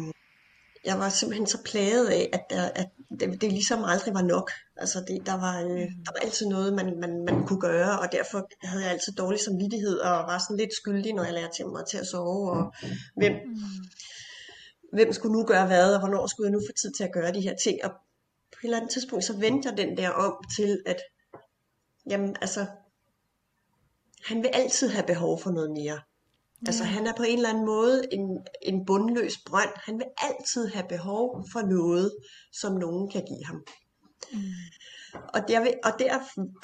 jeg var simpelthen så plaget af, at, at det, det ligesom aldrig var nok. Altså det, der, var, øh, der var altid noget, man, man, man kunne gøre, og derfor havde jeg altid dårlig samvittighed, og var sådan lidt skyldig, når jeg lærte til mig til at sove, og hvem, hvem skulle nu gøre hvad, og hvornår skulle jeg nu få tid til at gøre de her ting. Og på et eller andet tidspunkt, så vendte jeg den der om til, at jamen, altså, han vil altid have behov for noget mere. Altså han er på en eller anden måde en, en bundløs brønd. Han vil altid have behov for noget, som nogen kan give ham. Mm. Og, der vil, og der,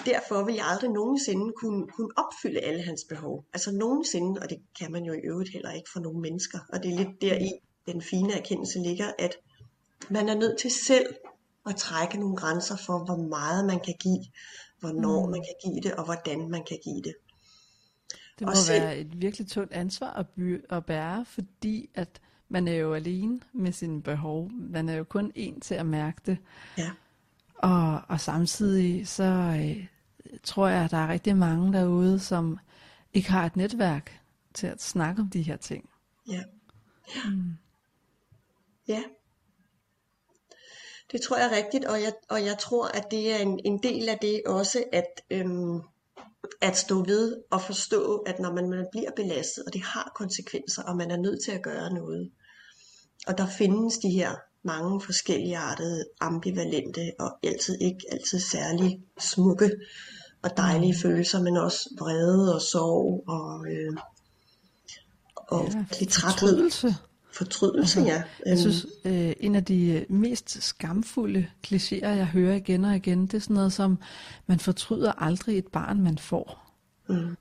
derfor vil jeg aldrig nogensinde kunne, kunne opfylde alle hans behov. Altså nogensinde, og det kan man jo i øvrigt heller ikke for nogle mennesker. Og det er lidt deri, den fine erkendelse ligger, at man er nødt til selv at trække nogle grænser for, hvor meget man kan give, hvornår mm. man kan give det, og hvordan man kan give det. Det må og selv... være et virkelig tungt ansvar at, by- at bære, fordi at man er jo alene med sine behov. Man er jo kun en til at mærke det. Ja. Og, og samtidig så øh, tror jeg, at der er rigtig mange derude, som ikke har et netværk til at snakke om de her ting. Ja. Ja. Mm. ja. Det tror jeg er rigtigt, og jeg, og jeg tror, at det er en, en del af det også, at øhm, at stå ved og forstå, at når man, man bliver belastet, og det har konsekvenser, og man er nødt til at gøre noget. Og der findes de her mange forskellige artede, ambivalente og altid ikke altid særlig smukke og dejlige mm. følelser, men også vrede og sorg og, øh, og ja, lidt træthed. Fortrydelse, altså, ja. Jeg synes, øh, en af de øh, mest skamfulde klichéer, jeg hører igen og igen, det er sådan noget som, man fortryder aldrig et barn, man får. Mm.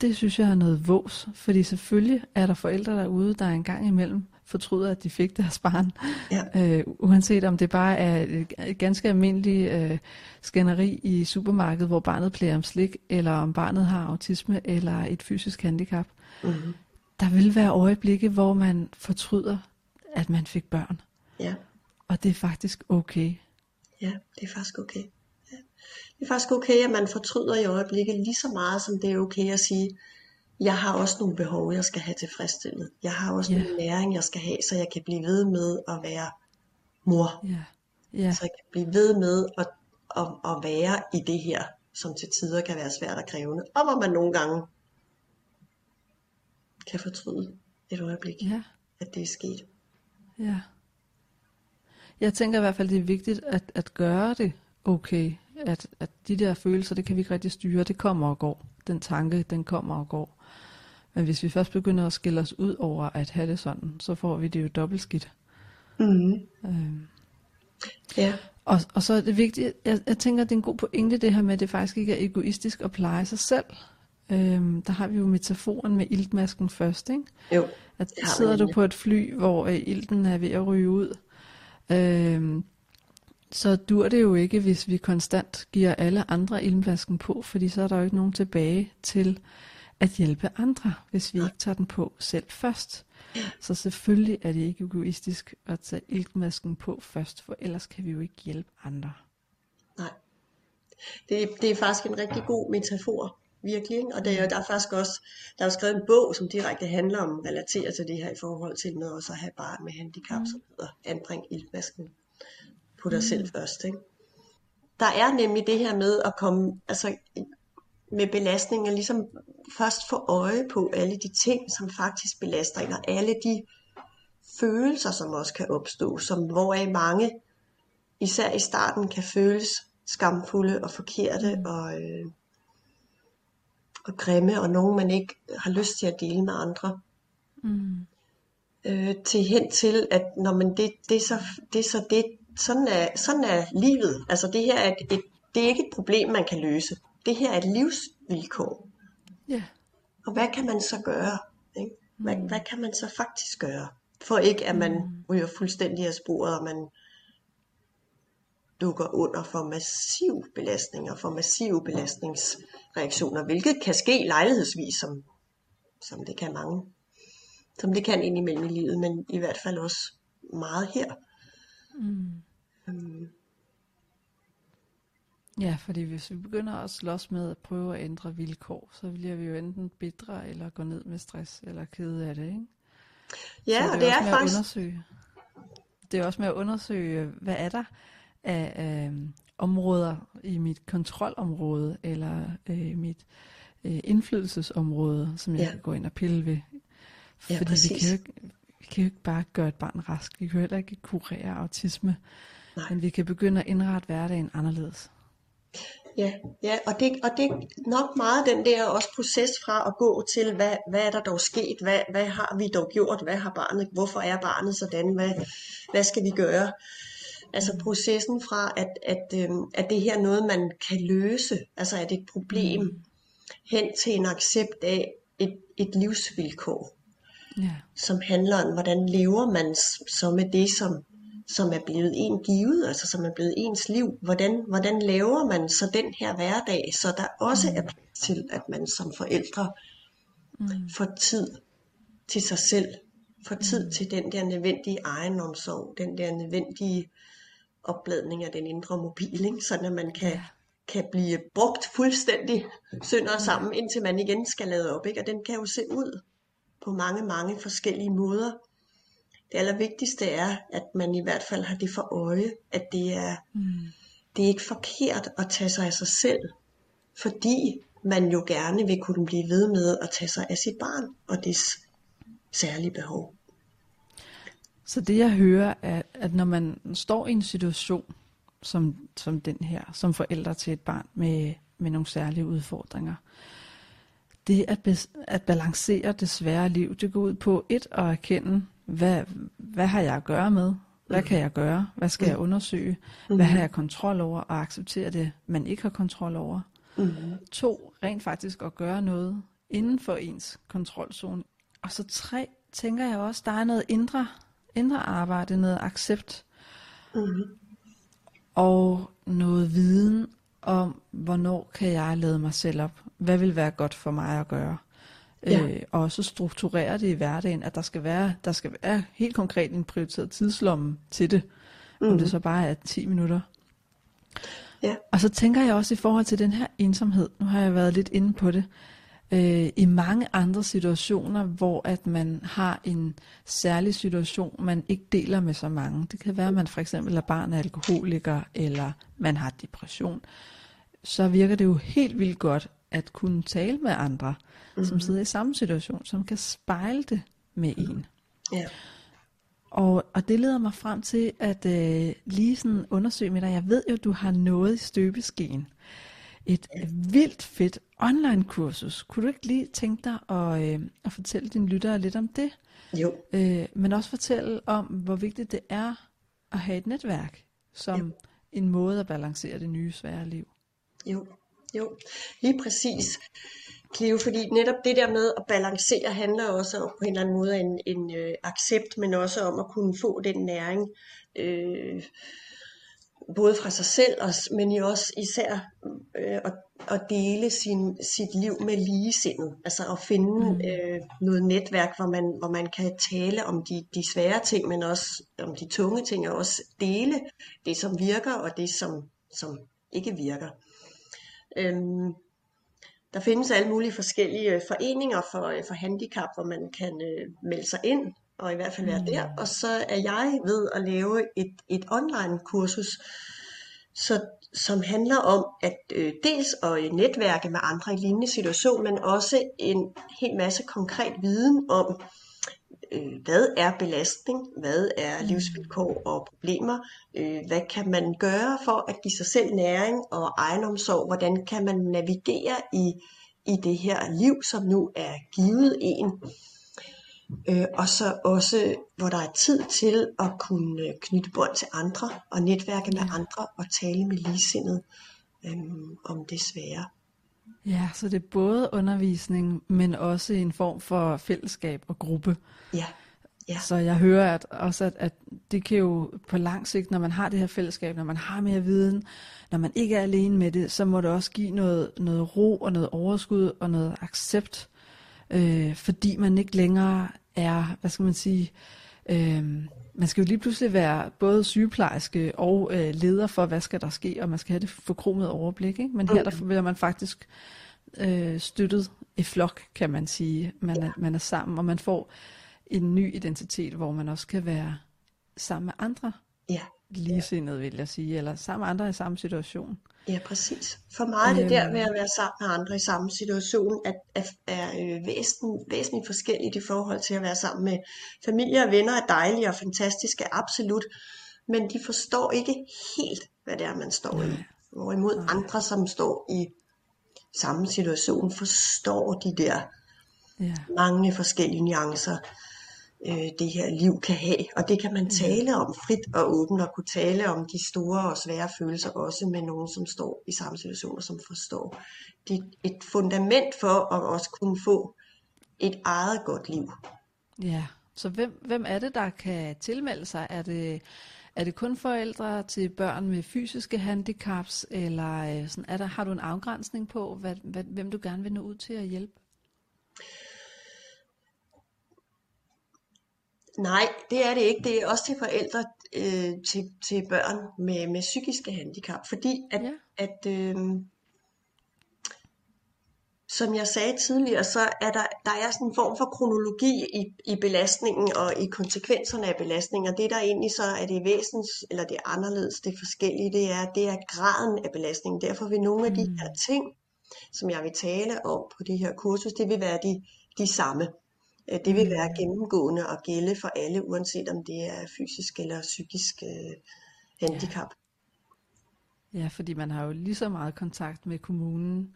Det synes jeg er noget vås, fordi selvfølgelig er der forældre derude, der engang imellem fortryder, at de fik deres barn. Ja. [LAUGHS] Øh, uanset om det bare er et, ganske almindeligt øh, skænderi i supermarkedet, hvor barnet plærer om slik, eller om barnet har autisme eller et fysisk handicap. Mm der vil være øjeblikke, hvor man fortryder, at man fik børn. Ja. Og det er faktisk okay. Ja, det er faktisk okay. Ja. Det er faktisk okay, at man fortryder i øjeblikket lige så meget, som det er okay at sige, jeg har også nogle behov, jeg skal have tilfredsstillet. Jeg har også ja. nogle læring, jeg skal have, så jeg kan blive ved med at være mor. Ja. Ja. Så jeg kan blive ved med at, at, at være i det her, som til tider kan være svært og krævende. Og hvor man nogle gange kan fortryde et øjeblik, ja. at det er sket. Ja. Jeg tænker i hvert fald, det er vigtigt at, at gøre det okay. At, at de der følelser, det kan vi ikke rigtig styre. Det kommer og går. Den tanke, den kommer og går. Men hvis vi først begynder at skille os ud over at have det sådan, så får vi det jo dobbelt skidt. Mm. Øhm. Ja. Og, og så er det vigtigt, jeg, jeg tænker, at det er en god pointe det her med, at det faktisk ikke er egoistisk at pleje sig selv. Øhm, der har vi jo metaforen med iltmasken først, ikke? Jo. At sidder du på et fly, hvor øh, ilten er ved at ryge ud, øhm, så dur det jo ikke, hvis vi konstant giver alle andre iltmasken på, fordi så er der jo ikke nogen tilbage til at hjælpe andre, hvis vi ikke tager den på selv først. Så selvfølgelig er det ikke egoistisk at tage iltmasken på først, for ellers kan vi jo ikke hjælpe andre. Nej. Det, det er faktisk en rigtig god metafor virkelig. Ikke? Og der, der er faktisk også der er skrevet en bog, som direkte handler om, relaterer til det her i forhold til med også at have barn med handicap, mm. som hedder Anbring ildvasken på dig mm. selv først. Ikke? Der er nemlig det her med at komme, altså med belastninger ligesom først få øje på alle de ting, som faktisk belaster en, og alle de følelser, som også kan opstå, som hvoraf mange, især i starten, kan føles skamfulde og forkerte mm. og, øh, og grimme, og nogen man ikke har lyst til at dele med andre. Mm. Øh, til hen til, at når man det, det, er så, det er så det, sådan er, sådan er livet. Altså det her er et, et, det er ikke et problem, man kan løse. Det her er et livsvilkår. Ja. Og hvad kan man så gøre? Ikke? Hvad, mm. hvad kan man så faktisk gøre? For ikke at man mm. ryger fuldstændig af sporet, og man dukker under for massiv belastning og for massive belastningsreaktioner, hvilket kan ske lejlighedsvis, som, som det kan mange, som det kan indimellem i livet, men i hvert fald også meget her. Mm. Øhm. Ja, fordi hvis vi begynder at slås med at prøve at ændre vilkår, så bliver vi jo enten bedre eller gå ned med stress eller kede af det, ikke? Ja, det og det er faktisk... undersøge. Det er også med at undersøge, hvad er der af øh, områder i mit kontrolområde, eller øh, mit øh, indflydelsesområde, som jeg ja. kan gå ind og pille ved. Ja, Fordi vi kan, jo ikke, vi kan jo ikke bare gøre et barn rask. Vi kan jo heller ikke kurere autisme. Nej. Men vi kan begynde at indrette hverdagen anderledes. Ja, ja og, det, og det er nok meget den der også proces fra at gå til, hvad, hvad er der dog sket, hvad, hvad har vi dog gjort, hvad har barnet, hvorfor er barnet sådan, hvad, hvad skal vi gøre? Altså processen fra, at, at, øh, at det her er noget, man kan løse, altså er det et problem, mm. hen til en accept af et, et livsvilkår, ja. som handler om, hvordan lever man så med det, som, som er blevet en givet, altså som er blevet ens liv. Hvordan, hvordan laver man så den her hverdag, så der også mm. er plads til, at man som forældre mm. får tid til sig selv, får tid mm. til den der nødvendige egenomsorg, den der nødvendige opladning af den indre mobil, ikke? sådan at man kan, kan blive brugt fuldstændig sønder sammen, indtil man igen skal lade op. Ikke? Og den kan jo se ud på mange, mange forskellige måder. Det allervigtigste er, at man i hvert fald har det for øje, at det er, mm. det er ikke forkert at tage sig af sig selv, fordi man jo gerne vil kunne blive ved med at tage sig af sit barn og dets særlige behov. Så det jeg hører er, at når man står i en situation som, som den her, som forældre til et barn med, med nogle særlige udfordringer, det at, at balancere det svære liv, det går ud på et at erkende, hvad, hvad har jeg at gøre med? Hvad kan jeg gøre? Hvad skal jeg undersøge? Hvad har jeg kontrol over? Og acceptere det, man ikke har kontrol over. Mm-hmm. To, rent faktisk at gøre noget inden for ens kontrolzone. Og så tre, tænker jeg også, der er noget indre indre arbejde, noget accept. Mm-hmm. Og noget viden om, hvornår kan jeg lade mig selv op? Hvad vil være godt for mig at gøre? Ja. Øh, og så strukturere det i hverdagen, at der skal være, der skal være helt konkret en prioriteret tidslomme til det. Mm-hmm. Om det mm-hmm. så bare er 10 minutter. Ja. Og så tænker jeg også i forhold til den her ensomhed, nu har jeg været lidt inde på det, øh, i mange andre situationer, hvor at man har en særlig situation, man ikke deler med så mange. Det kan være, at man for eksempel er barn af alkoholiker, eller man har depression. Så virker det jo helt vildt godt at kunne tale med andre, mm-hmm. som sidder i samme situation, som kan spejle det med en. Ja. Og, og det leder mig frem til at øh, lige sådan undersøge med dig. Jeg ved jo, at du har noget i støbeskeen et vildt fedt online kursus. Kunne du ikke lige tænke dig at, øh, at fortælle dine lyttere lidt om det? Jo. Øh, men også fortælle om, hvor vigtigt det er at have et netværk som jo. en måde at balancere det nye svære liv. Jo, jo. Lige præcis. Cleo, fordi netop det der med at balancere handler også om på en eller anden måde en, en øh, accept, men også om at kunne få den næring, øh, både fra sig selv, men jo også især øh, at, at dele sin, sit liv med ligesindet. Altså at finde mm. øh, noget netværk, hvor man, hvor man kan tale om de, de svære ting, men også om de tunge ting, og også dele det, som virker, og det, som, som ikke virker. Øhm, der findes alle mulige forskellige foreninger for, for handicap, hvor man kan øh, melde sig ind, og i hvert fald være mm. der. Og så er jeg ved at lave et, et online kursus, så, som handler om at øh, dels at netværke med andre i lignende situation, men også en hel masse konkret viden om, øh, hvad er belastning, hvad er livsvilkår og problemer, øh, hvad kan man gøre for at give sig selv næring og egenomsorg, hvordan kan man navigere i, i det her liv, som nu er givet en. Øh, og så også, hvor der er tid til at kunne øh, knytte bånd til andre, og netværke med andre, og tale med ligesindet øh, om det svære. Ja, så det er både undervisning, men også en form for fællesskab og gruppe. Ja. Ja. Så jeg hører at, også, at, at det kan jo på lang sigt, når man har det her fællesskab, når man har mere viden, når man ikke er alene med det, så må det også give noget, noget ro og noget overskud og noget accept, øh, fordi man ikke længere er, hvad skal man sige, øh, man skal jo lige pludselig være både sygeplejerske og øh, leder for, hvad skal der ske, og man skal have det forkromede overblik. Ikke? Men her der bliver man faktisk øh, støttet i flok, kan man sige. Man er, man er sammen, og man får en ny identitet, hvor man også kan være sammen med andre Ja. Ligesindede, vil jeg sige, eller sammen med andre i samme situation. Ja, præcis. For meget er det der Øhm. med at være sammen med andre i samme situation, at, at er øh, væsen, væsentligt forskelligt i forhold til at være sammen med familie og venner er dejlige og fantastiske, absolut. Men de forstår ikke helt, hvad det er, man står i. Hvorimod andre, som står i samme situation, forstår de der Ja, mange forskellige nuancer, øh, det her liv kan have. Og det kan man tale om frit og åbent, og kunne tale om de store og svære følelser, også med nogen, som står i samme situation, og som forstår. Det er et fundament for at også kunne få et eget godt liv. ja. Så hvem, hvem er det, der kan tilmelde sig? Er det, er det kun forældre til børn med fysiske handicaps, eller øh, sådan, er der, har du en afgrænsning på, hvad, hvad, hvem du gerne vil nå ud til at hjælpe? Nej, det er det ikke. Det er også til forældre øh, til, til børn med, med psykiske handicap, fordi at, Ja. at øh, som jeg sagde tidligere, så er der, der er sådan en form for kronologi i, i belastningen og i konsekvenserne af belastningen, og det der egentlig så er det væsens, eller det er anderledes, det forskellige, det er, det er graden af belastningen. Derfor vil nogle af de her ting, som jeg vil tale om på det her kursus, det vil være de, de samme. Øh, Det vil være gennemgående og gælde for alle, uanset om det er fysisk eller psykisk øh, handicap. Ja, fordi man har jo lige så meget kontakt med kommunen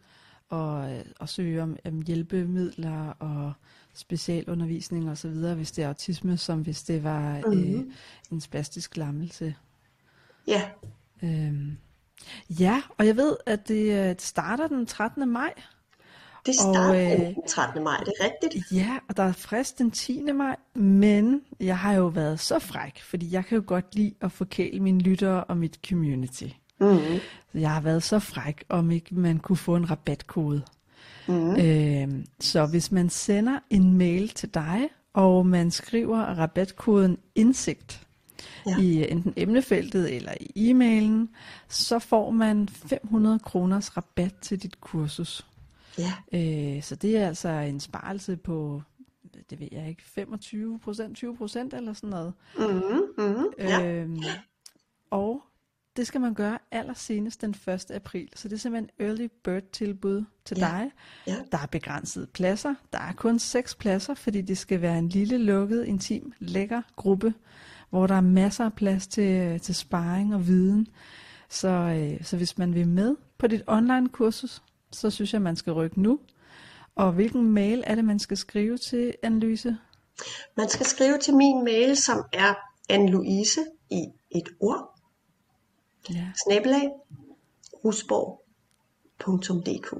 og, øh, og søger om, om hjælpemidler og specialundervisning osv., hvis det er autisme, som hvis det var mm-hmm. øh, en spastisk lammelse. Ja, Øhm, ja, og jeg ved, at det øh, starter den 13. maj. Det Og, starter øh, den 13. maj, det er rigtigt. Ja, og der er frist den 10. maj, men jeg har jo været så fræk, fordi jeg kan jo godt lide at forkæle mine lyttere og mit community. Mm-hmm. Så Jeg har været så fræk, om ikke man kunne få en rabatkode. Mm-hmm. Øh, så hvis man sender en mail til dig, og man skriver rabatkoden indsigt Ja. ja. i enten emnefeltet eller i e-mailen, så får man 500 kroners rabat til dit kursus. Ja, Øh, så det er altså en sparelse på, det ved jeg ikke, 25 procent, 20 procent eller sådan noget. mm-hmm. Mm-hmm. ja. Øhm, og det skal man gøre allersenest den 1. april. Så det er simpelthen early bird tilbud til Ja. dig. Ja. Der er begrænsede pladser. Der er kun seks pladser, fordi det skal være en lille, lukket, intim, lækker gruppe, hvor der er masser af plads til, til sparring og viden. Så, øh, så hvis man vil med på dit online kursus, så synes jeg, man skal rykke nu. Og hvilken mail er det, man skal skrive til, Anne-Louise? Man skal skrive til min mail, som er Anne-Louise i et ord, Ja. snabelag, rusborg.dk.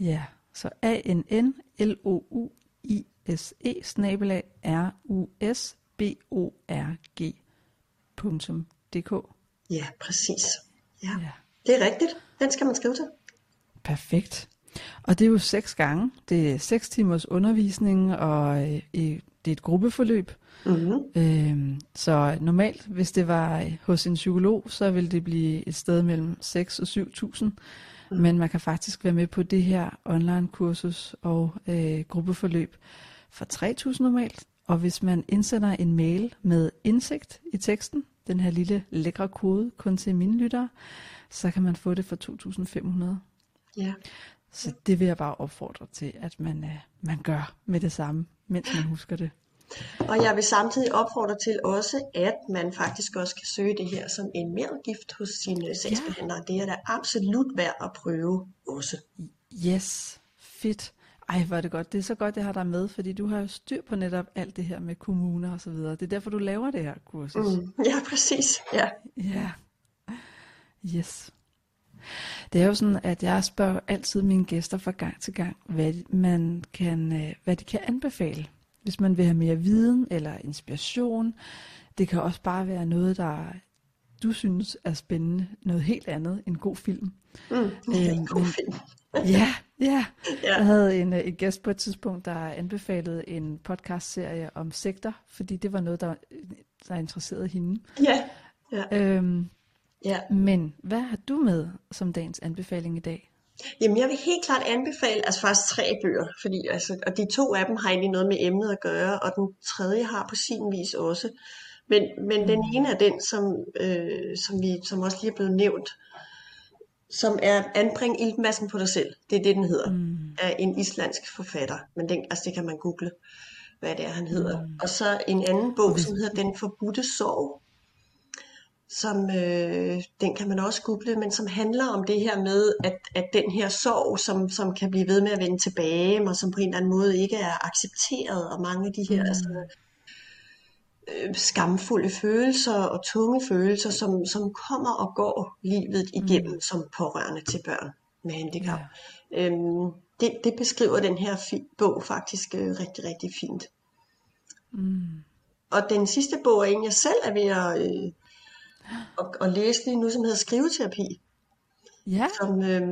Ja, så A-N-N-L-O-U-I-S-E snabelag R-U-S-B-O-R-G.dk. Ja, præcis. Ja, Ja, det er rigtigt. Den skal man skrive til. Perfekt. Og det er jo seks gange. Det er seks timers undervisning, og øh, det er et gruppeforløb. Mm-hmm. Øhm, så normalt, hvis det var hos en psykolog, så vil det blive et sted mellem 6 og 7.000. Men man kan faktisk være med på det her online kursus og øh, gruppeforløb for 3.000 normalt. Og hvis man indsender en mail med indsigt i teksten, den her lille lækre kode kun til mine lyttere, så kan man få det for 2.500. Ja. Så det vil jeg bare opfordre til, at man, øh, man gør med det samme, mens man husker det. Og jeg vil samtidig opfordre til også, at man faktisk også kan søge det her som en merudgift hos sine sagsbehandlere. Ja. Det er da absolut værd at prøve også. Yes, fedt. Ej, hvor er det godt. Det er så godt, jeg har dig med, fordi du har jo styr på netop alt det her med kommuner og så videre. Det er derfor, du laver det her kursus. Mm, ja, præcis. Ja. Ja. Yes. Det er jo sådan, at jeg spørger altid mine gæster fra gang til gang, hvad, man kan, øh, hvad de kan anbefale. Hvis man vil have mere viden eller inspiration. Det kan også bare være noget, der du synes er spændende. Noget helt andet. En god film. Mm, en øhm, god film. [LAUGHS] ja, ja. ja. Jeg havde en, øh, en gæst på et tidspunkt, der anbefalede en podcastserie om sekter, fordi det var noget, der, der interesserede hende. Ja. ja. Øhm, ja. Men hvad har du med som dagens anbefaling i dag? Jamen, jeg vil helt klart anbefale, altså faktisk tre bøger, fordi, altså, og de to af dem har egentlig noget med emnet at gøre, og den tredje har på sin vis også. Men, men den ene er den, som, øh, som, vi, som også lige er blevet nævnt, som er Anbring iltmassen på dig selv. Det er det, den hedder. Mm. Af en islandsk forfatter. Men den, altså det kan man google, hvad det er, han hedder. Mm. Og så en anden bog, som hedder Den forbudte sorg. Som, øh, den kan man også google, men som handler om det her med, at, at den her sorg, som, som kan blive ved med at vende tilbage, og som på en eller anden måde ikke er accepteret, og mange af de her mm. altså, øh, skamfulde følelser og tunge følelser, som, som kommer og går livet igennem mm. som pårørende til børn med handicap. Ja. Øhm, det, det beskriver den her fi- bog faktisk øh, rigtig, rigtig fint. Mm. Og den sidste bog er en, jeg selv er ved at, øh, at, at læse lige nu, som hedder Skriveterapi. Ja. Som øh,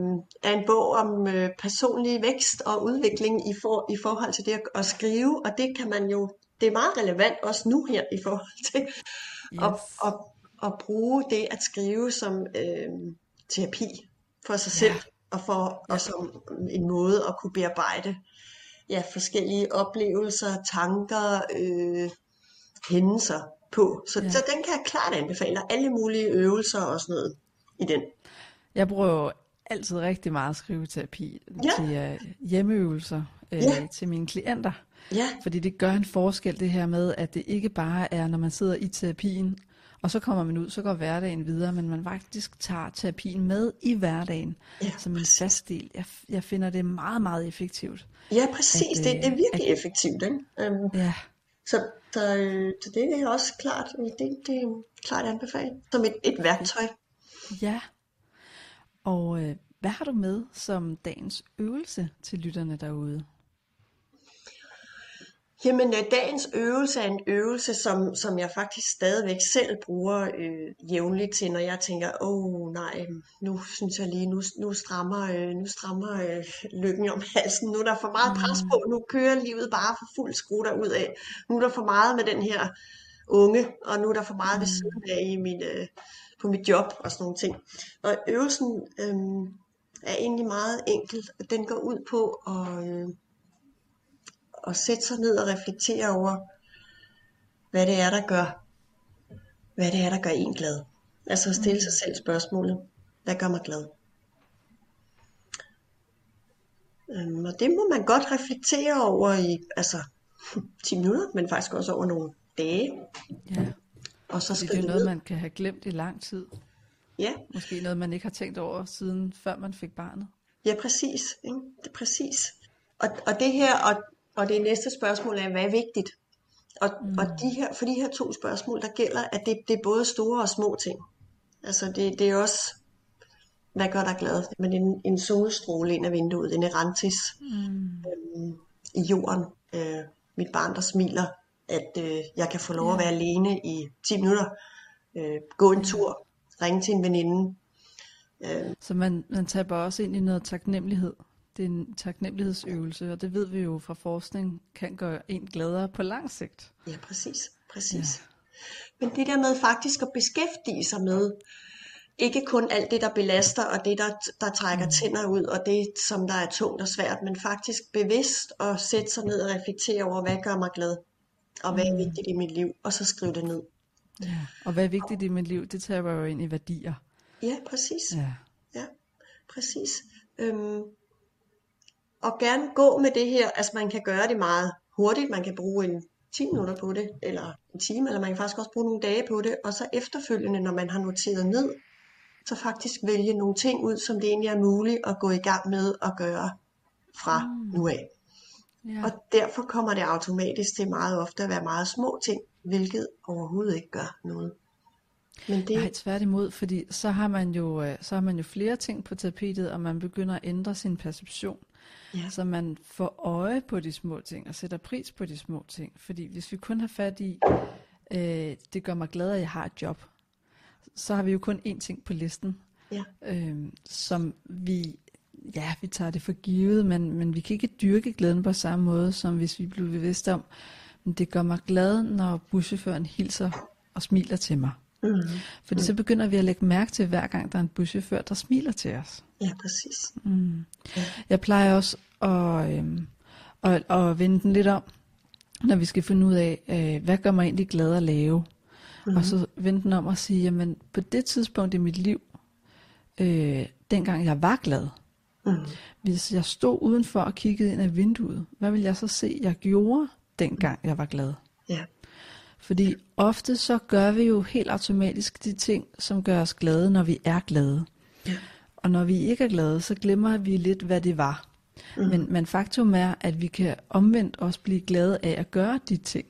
er en bog om øh, personlig vækst og udvikling i, for, i forhold til det at, at skrive, og det kan man jo det er meget relevant også nu her i forhold til yes. at, at, at bruge det at skrive som øh, terapi for sig selv ja. og for og som en måde at kunne bearbejde ja, forskellige oplevelser, tanker, øh, hændelser på. Så, ja. så den kan jeg klart anbefale. Alle mulige øvelser og sådan noget i den. Jeg bruger jo altid rigtig meget skriveterapi ja. til uh, hjemmeøvelser uh, ja. til mine klienter. Ja. Fordi det gør en forskel det her med, at det ikke bare er, når man sidder i terapien, og så kommer man ud, så går hverdagen videre, men man faktisk tager terapien med i hverdagen ja, som en fast del. Jeg, jeg finder det meget, meget effektivt. Ja, præcis. At, det, det er virkelig at, effektivt. Ikke? Um, ja. Så, så, så det er også klart, det, det er klart anbefalet som et, et værktøj. Ja. Og øh, hvad har du med som dagens øvelse til lytterne derude? Jamen, øh, dagens øvelse er en øvelse, som, som jeg faktisk stadigvæk selv bruger øh, jævnligt til, når jeg tænker, åh oh, nej, nu synes jeg lige, nu, nu strammer, øh, nu strammer øh, lykken om halsen, nu er der for meget pres på, nu kører livet bare for fuld skrue ud af, nu er der for meget med den her unge, og nu er der for meget ved siden af i min, øh, på mit job og sådan nogle ting. Og øvelsen øh, er egentlig meget enkel. Den går ud på at... Øh, at sætte sig ned og reflektere over, hvad det er, der gør, hvad det er, der gør en glad. Altså at stille sig selv spørgsmålet, hvad gør mig glad? Øhm, og det må man godt reflektere over i altså [LAUGHS] 10 minutter, men faktisk også over nogle dage. Ja. Og så det er noget, ned. man kan have glemt i lang tid. Ja. Måske noget, man ikke har tænkt over siden før man fik barnet. Ja, præcis. Ikke? Det er præcis. Og, og det her, og og det næste spørgsmål er, hvad er vigtigt? Og, mm. og de her, for de her to spørgsmål, der gælder, at det, det er både store og små ting. Altså det, det er også, hvad gør dig glad? Men en, en solstråle ind af vinduet, en erantis mm. øhm, i jorden. Øh, mit barn, der smiler, at øh, jeg kan få lov at være alene i 10 minutter. Øh, gå en tur, ringe til en veninde. Øh. Så man, man taber også ind i noget taknemmelighed? Det er en taknemmelighedsøvelse, og det ved vi jo fra forskning, kan gøre en gladere på lang sigt. Ja, præcis. præcis. Ja. Men det der med faktisk at beskæftige sig med, ikke kun alt det, der belaster, og det, der, der trækker mm. tænder ud, og det, som der er tungt og svært, men faktisk bevidst at sætte sig ned og reflektere over, hvad gør mig glad, og hvad er mm. vigtigt i mit liv, og så skrive det ned. Ja. Og hvad er vigtigt i mit liv, det tager jo ind i værdier. Ja, præcis. Ja. Ja, præcis. Øhm, og gerne gå med det her, altså man kan gøre det meget hurtigt, man kan bruge en 10 minutter på det, eller en time, eller man kan faktisk også bruge nogle dage på det, og så efterfølgende, når man har noteret ned, så faktisk vælge nogle ting ud, som det egentlig er muligt at gå i gang med at gøre fra mm. nu af. Ja. Og derfor kommer det automatisk til meget ofte at være meget små ting, hvilket overhovedet ikke gør noget. Men det, Nej, tværtimod, fordi så har man jo øh, så har man jo flere ting på tapetet, og man begynder at ændre sin perception. Ja. Så man får øje på de små ting og sætter pris på de små ting. Fordi hvis vi kun har fat i, øh, det gør mig glad, at jeg har et job, så har vi jo kun én ting på listen, ja, øh, som vi, ja, vi tager det for givet, men, men vi kan ikke dyrke glæden på samme måde, som hvis vi bliver bevidste om, men det gør mig glad, når buschaufføren hilser og smiler til mig. mm, Fordi så begynder vi at lægge mærke til, hver gang der er en buschauffør, der smiler til os. Ja, præcis. Mm. Jeg plejer også at, øhm, at, at vende den lidt om, når vi skal finde ud af, øh, hvad gør mig egentlig glad at lave. Mm. Og så vende den om og sige, jamen på det tidspunkt i mit liv, øh, dengang jeg var glad, Mm, hvis jeg stod udenfor og kiggede ind af vinduet, hvad ville jeg så se, jeg gjorde, dengang jeg var glad? ja, Fordi ofte så gør vi jo helt automatisk de ting, som gør os glade, når vi er glade. ja, Og når vi ikke er glade, så glemmer vi lidt, hvad det var. Mm. Men, men faktum er, at vi kan omvendt også blive glade af at gøre de ting,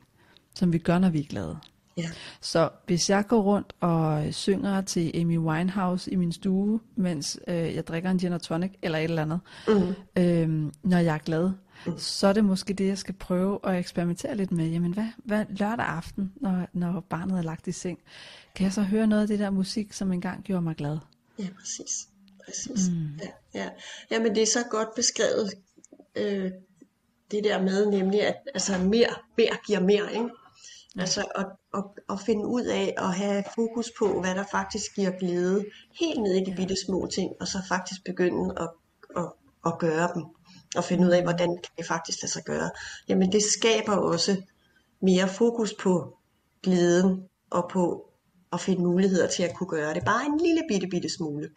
som vi gør, når vi er glade. ja, Så hvis jeg går rundt og synger til Amy Winehouse i min stue, mens øh, jeg drikker en gin og tonic eller et eller andet, mm, øh, når jeg er glad, mm. så er det måske det, jeg skal prøve at eksperimentere lidt med. Jamen hvad, hvad lørdag aften, når, når barnet er lagt i seng, kan jeg så høre noget af det der musik, som engang gjorde mig glad? ja, præcis. Præcis. Mm. Ja, ja. Jamen det er så godt beskrevet, øh, det der med nemlig, at altså, mere, mere giver mere, ikke? Altså at, at, at finde ud af at have fokus på, hvad der faktisk giver glæde, helt ned i de bitte små ting, og så faktisk begynde at, at, at gøre dem, og finde ud af, hvordan kan det faktisk lade sig gøre. Jamen det skaber også mere fokus på glæden, og på at finde muligheder til at kunne gøre det. Bare en lille bitte, bitte smule.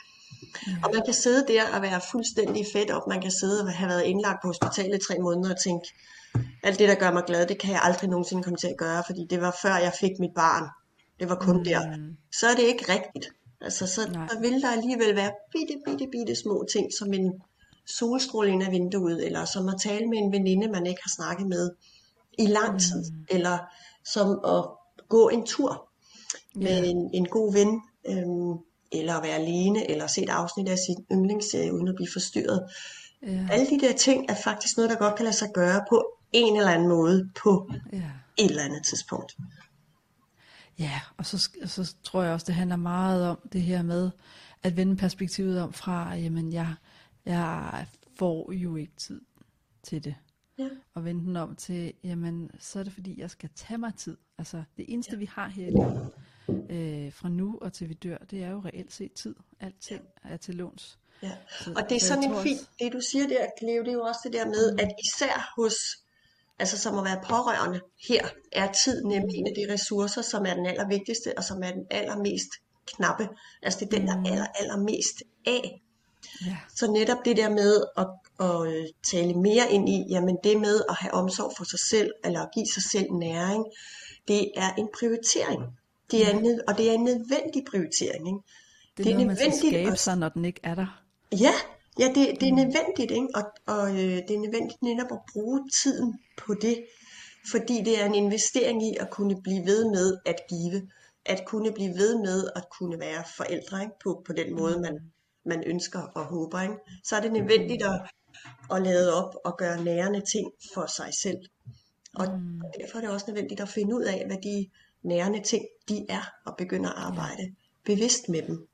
Og man kan sidde der og være fuldstændig fedt op. Man kan sidde og have været indlagt på hospitalet i tre måneder og tænke, alt det, der gør mig glad, det kan jeg aldrig nogensinde komme til at gøre, fordi det var før jeg fik mit barn. Det var kun mm. der. Så er det ikke rigtigt. Altså, så, Nej. så vil der alligevel være bitte, bitte, bitte små ting, som en solstråle ind af vinduet, eller som at tale med en veninde, man ikke har snakket med i lang tid, mm. eller som at gå en tur med Ja. en, en god ven, øhm, eller at være alene, eller se et afsnit af sin yndlingsserie, uden at blive forstyrret. Ja, Alle de der ting er faktisk noget, der godt kan lade sig gøre på en eller anden måde, på ja. et eller andet tidspunkt. Ja, og så, så tror jeg også, det handler meget om det her med at vende perspektivet om fra, jamen jeg, jeg får jo ikke tid til det. Ja. Og vende den om til, jamen så er det fordi, jeg skal tage mig tid. Altså det eneste, ja. vi har her i livet, øh, fra nu og til vi dør, det er jo reelt set tid. Alting er til låns. Ja. Og det er så sådan en fin, det du siger der, Cleo, det er jo også det der med, at især hos, altså som at være pårørende, her er tid nemlig en af de ressourcer, som er den allervigtigste, og som er den allermest knappe. Altså det er den, der er aller, allermest af. Ja, Så netop det der med at, at øh, tale mere ind i, jamen det med at have omsorg for sig selv, eller at give sig selv næring, det er en prioritering. Det er en, og det er en nødvendig prioritering. Ikke? det er, noget, man skal skabe sig, når den ikke er der. Ja, ja det, det er nødvendigt, ikke? og, og øh, det er nødvendigt netop at bruge tiden på det, fordi det er en investering i at kunne blive ved med at give, at kunne blive ved med at kunne være forældre ikke? På, på den måde, man, man ønsker og håber. Ikke? Så er det nødvendigt at, at lade op og gøre nærende ting for sig selv. Og derfor er det også nødvendigt at finde ud af, hvad de nærende ting de er, og begynde at arbejde bevidst med dem.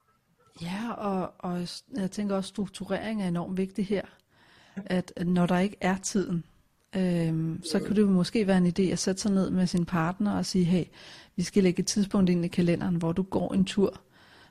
Ja, og, og jeg tænker også, strukturering er enormt vigtig her. At, når der ikke er tiden, øhm, så kunne det jo måske være en idé at sætte sig ned med sin partner og sige, hey, vi skal lægge et tidspunkt ind i kalenderen, hvor du går en tur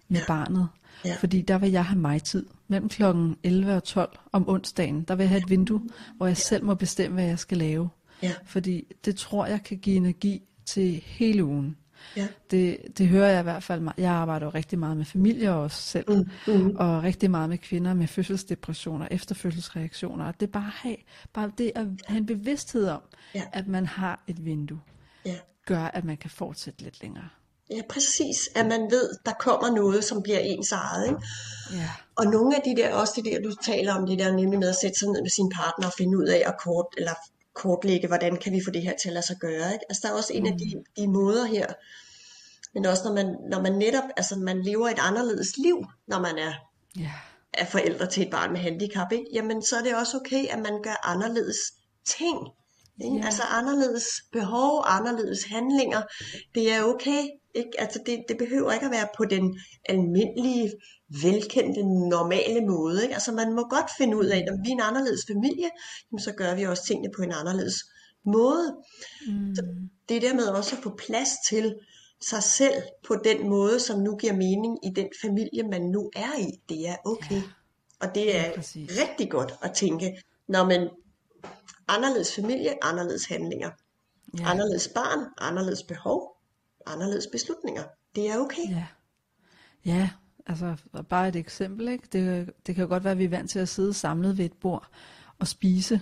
med Ja. barnet. Ja. Fordi der vil jeg have mig tid. Mellem klokken 11 og 12 om onsdagen, der vil jeg have et vindue, hvor jeg selv må bestemme, hvad jeg skal lave. Ja. Fordi det tror jeg kan give energi til hele ugen. Ja. Det, det hører jeg i hvert fald. Jeg arbejder jo rigtig meget med familier også selv, Mm, mm. og rigtig meget med kvinder med fødselsdepressioner, efterfødselsreaktioner. Og det er bare, have, bare det at have en bevidsthed om, Ja. at man har et vindue, Ja. gør, at man kan fortsætte lidt længere. ja, præcis. At man ved, der kommer noget, som bliver ens eget. Ikke? Ja, Og nogle af de der, også det der, du taler om, det der nemlig med at sætte sig ned med sin partner og finde ud af at kort, eller kortlægge, hvordan kan vi få det her til at lade sig gøre. Ikke? Altså der er også en af de, de måder her, men også når man, når man netop, altså man lever et anderledes liv, når man er, ja, er forældre til et barn med handicap, ikke? jamen så er det også okay, at man gør anderledes ting. Ikke? Ja. Altså anderledes behov, anderledes handlinger. Det er okay. Ikke? Altså det, det behøver ikke at være på den almindelige, velkendte, normale måde. Ikke? Altså man må godt finde ud af, at når vi er en anderledes familie, jamen, så gør vi også tingene på en anderledes måde. mm, Det er dermed også at få plads til sig selv på den måde, som nu giver mening i den familie, man nu er i. Det er okay. Ja. Og det er Ja, præcis. rigtig godt at tænke, når man anderledes familie, anderledes handlinger, ja, anderledes barn, anderledes behov, anderledes beslutninger. Det er okay. ja. Ja, altså bare et eksempel, ikke? Det, det kan jo godt være, at vi er vant til at sidde samlet ved et bord og spise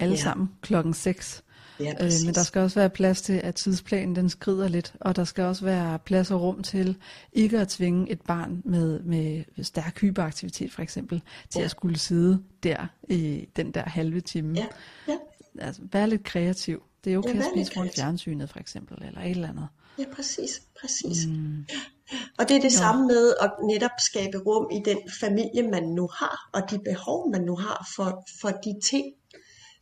alle Ja. sammen klokken 6. Ja, Øh, men der skal også være plads til, at tidsplanen den skrider lidt, og der skal også være plads og rum til ikke at tvinge et barn med, med stærk hyperaktivitet for eksempel, til Ja. at skulle sidde der i den der halve time. Ja, ja, Altså, være lidt kreativ. Det er okay Ja, at vær spise kreativ. fjernsynet for eksempel, eller et eller andet. Ja, præcis, præcis. Mm, Og det er det samme med at netop skabe rum i den familie, man nu har, og de behov, man nu har for, for de ting,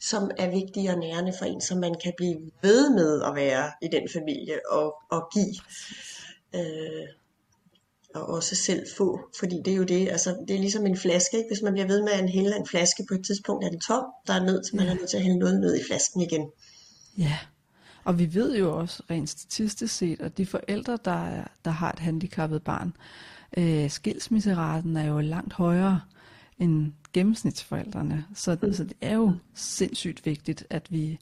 som er vigtige og nærende for en, som man kan blive ved med at være i den familie og, og give. Øh, og også selv få, fordi det er jo det, altså det er ligesom en flaske, ikke? hvis man bliver ved med at hælde en flaske på et tidspunkt, er den tom, der er nødt til, man er nødt til at hælde noget ned i flasken igen. ja, og vi ved jo også rent statistisk set, at de forældre, der, er, der har et handicappet barn, øh, skilsmisseraten er jo langt højere end gennemsnitsforældrene. Så, mm. så det er jo sindssygt vigtigt, at vi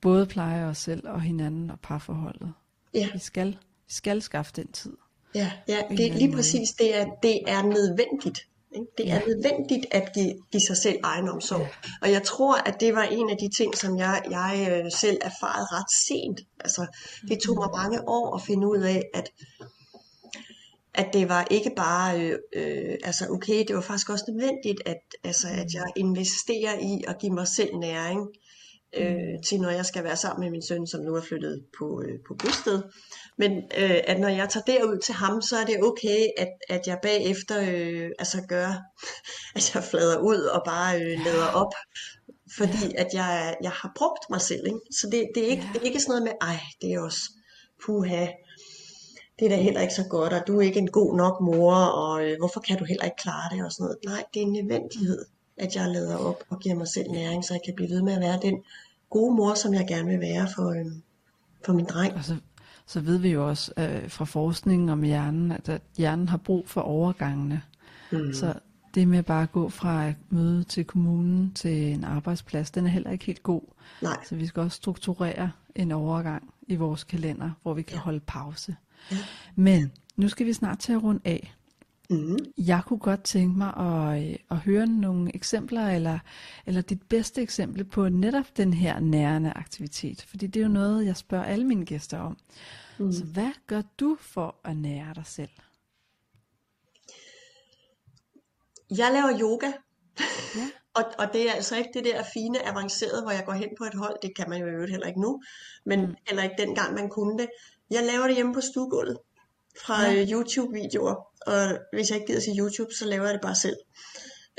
både plejer os selv og hinanden og parforholdet. Ja. Vi skal, vi skal skaffe den tid. Ja, ja det er lige præcis, det er, det er nødvendigt. Det er nødvendigt at give, give sig selv egenomsorg. Og jeg tror, at det var en af de ting, som jeg, jeg øh, selv erfarede ret sent. Altså, det tog mig mange år at finde ud af, at, at det var ikke bare, øh, øh, altså okay, det var faktisk også nødvendigt, at, altså, at jeg investerer i at give mig selv næring øh, til, når jeg skal være sammen med min søn, som nu er flyttet på, øh, på bosted. Men øh, at når jeg tager derud til ham, så er det okay, at, at jeg bagefter øh, altså gør, [LAUGHS] at jeg flader ud og bare øh, lader op. Fordi at jeg, jeg har brugt mig selv. Ikke? Så det, det, er ikke, det er ikke sådan noget med, ej, det er også puha, det er da heller ikke så godt, og du er ikke en god nok mor, og øh, hvorfor kan du heller ikke klare det og sådan noget. Nej, det er en nødvendighed, at jeg lader op og giver mig selv næring, så jeg kan blive ved med at være den gode mor, som jeg gerne vil være for, øh, for min dreng. Og så, så ved vi jo også øh, fra forskningen om hjernen, at, at hjernen har brug for overgangene. Mm. Så det med bare at gå fra et møde til kommunen til en arbejdsplads, den er heller ikke helt god. Nej, Så vi skal også strukturere en overgang i vores kalender, hvor vi kan Ja. holde pause. Ja. Men nu skal vi snart til at runde af. Mm. Jeg kunne godt tænke mig at, øh, at høre nogle eksempler, eller, eller dit bedste eksempel på netop den her nærende aktivitet. Fordi det er jo noget, jeg spørger alle mine gæster om. Mm. Så hvad gør du for at nære dig selv? jeg laver yoga, Ja. [LAUGHS] og, og det er altså ikke det der fine, avancerede, hvor jeg går hen på et hold, det kan man jo i øvrigt heller ikke nu, men Mm. heller ikke dengang man kunne det. Jeg laver det hjemme på stuegulvet fra Ja. ja. YouTube-videoer, og hvis jeg ikke gider til YouTube, så laver jeg det bare selv.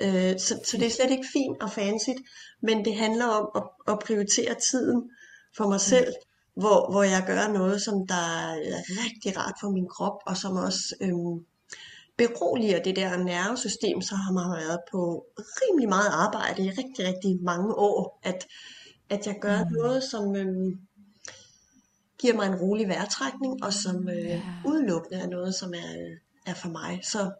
Øh, så, så det er slet ikke fint og fancy, men det handler om at, at prioritere tiden for mig selv, hvor, hvor jeg gør noget, som der er rigtig rart for min krop, og som også øhm, beroliger det der nervesystem, så har man været på rimelig meget arbejde i rigtig, rigtig mange år, at, at jeg gør mm. noget, som øhm, giver mig en rolig vejrtrækning, og som øh, Ja. udelukkende er noget, som er, øh, er for mig. Så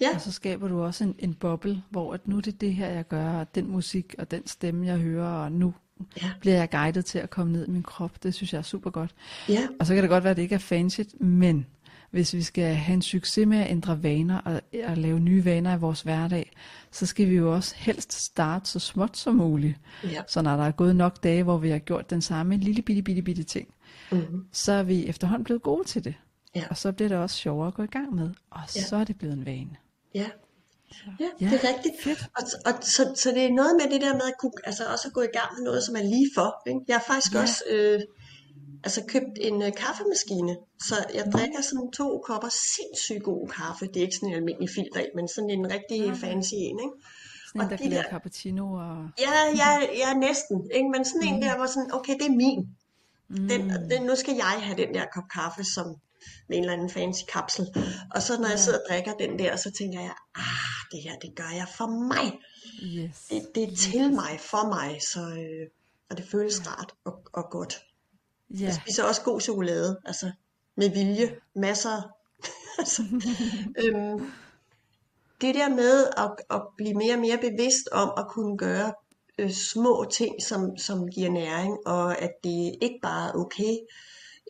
ja, Og så skaber du også en, en boble, hvor at nu er det det her, jeg gør, og den musik og den stemme, jeg hører, og nu ja. bliver jeg guidet til at komme ned i min krop. Det synes jeg er super godt. Ja. Og så kan det godt være, at det ikke er fancy, men hvis vi skal have en succes med at ændre vaner og, og lave nye vaner i vores hverdag, så skal vi jo også helst starte så småt som muligt. Ja. Så når der er gået nok dage, hvor vi har gjort den samme lille bitte bitte bitte ting, Mm-hmm. så er vi efterhånden blevet gode til det. Ja. Og så bliver det også sjovere at gå i gang med. Og Ja. så er det blevet en vane. Ja. Ja, Ja, det er rigtigt. fedt. Og, og så, så det er noget med det der med at kunne, altså også at gå i gang med noget, som er lige for. Ikke? Jeg har faktisk Ja. også øh, altså købt en øh, kaffemaskine, så jeg drikker sådan to kopper sindssygt god kaffe. Det er ikke sådan en almindelig filter, men sådan en rigtig fancy en. Ikke? Sådan en, Og der de der- cappuccino og... Ja, ja, ja, næsten. Ikke? Men sådan en der, hvor sådan, okay, det er min. Den, den, nu skal jeg have den der kop kaffe som med en eller anden fancy kapsel. Og så når jeg sidder og drikker den der, så tænker jeg, ah, det her, det gør jeg for mig. Yes. Det, det er til mig, for mig, så, øh, og det føles rart og, og godt. Ja, Jeg spiser også god chokolade, altså med vilje, masser. [LAUGHS] altså, øhm, det der med at, at blive mere og mere bevidst om at kunne gøre øh, små ting, som, som giver næring, og at det ikke bare er okay,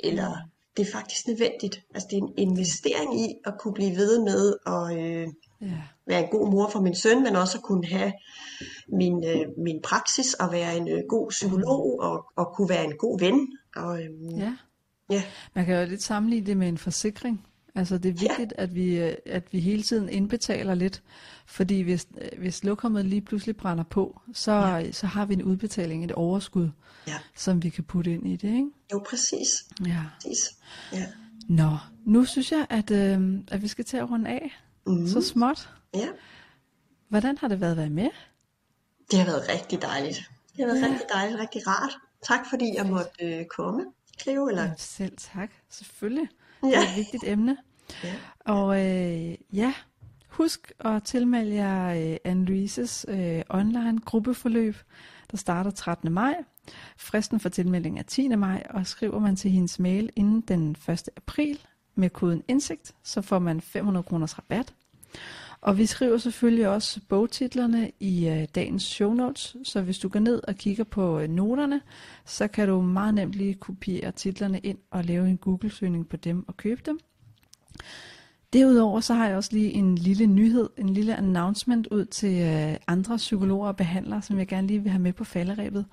eller det er faktisk nødvendigt. Altså det er en investering i at kunne blive ved med at øh, ja, være en god mor for min søn, men også at kunne have min, øh, min praksis og være en øh, god psykolog og, og kunne være en god ven. Og, øhm, ja. ja. Man kan jo lidt sammenligne det med en forsikring. Altså det er vigtigt, at, vi, øh, at vi hele tiden indbetaler lidt, fordi hvis, øh, hvis lokummet lige pludselig brænder på, så, ja. så har vi en udbetaling, et overskud, Ja. som vi kan putte ind i det, ikke? Jo, præcis. Ja. præcis. Ja. Nå, nu synes jeg, at, øh, at vi skal til at runde af. Mhm. Så småt. ja. Hvordan har det været at være med? Det har været rigtig dejligt. Det har været ja. rigtig dejligt, rigtig rart. Tak fordi jeg måtte øh, komme, Cleo. Eller? Ja, selv tak, selvfølgelig. Ja. Det er et vigtigt emne. Ja. Og øh, ja, husk at tilmelde jer øh, Anne-Louises øh, online gruppeforløb, der starter 13. maj. Fristen for tilmelding er 10. maj, og skriver man til hendes mail inden den 1. april med koden indsigt, så får man 500 kroners rabat. Og vi skriver selvfølgelig også bogtitlerne i øh, dagens show notes, så hvis du går ned og kigger på øh, noterne, så kan du meget nemt lige kopiere titlerne ind og lave en Google-søgning på dem og købe dem. Derudover så har jeg også lige en lille nyhed, en lille announcement ud til øh, andre psykologer og behandlere, som jeg gerne lige vil have med på falderæbet.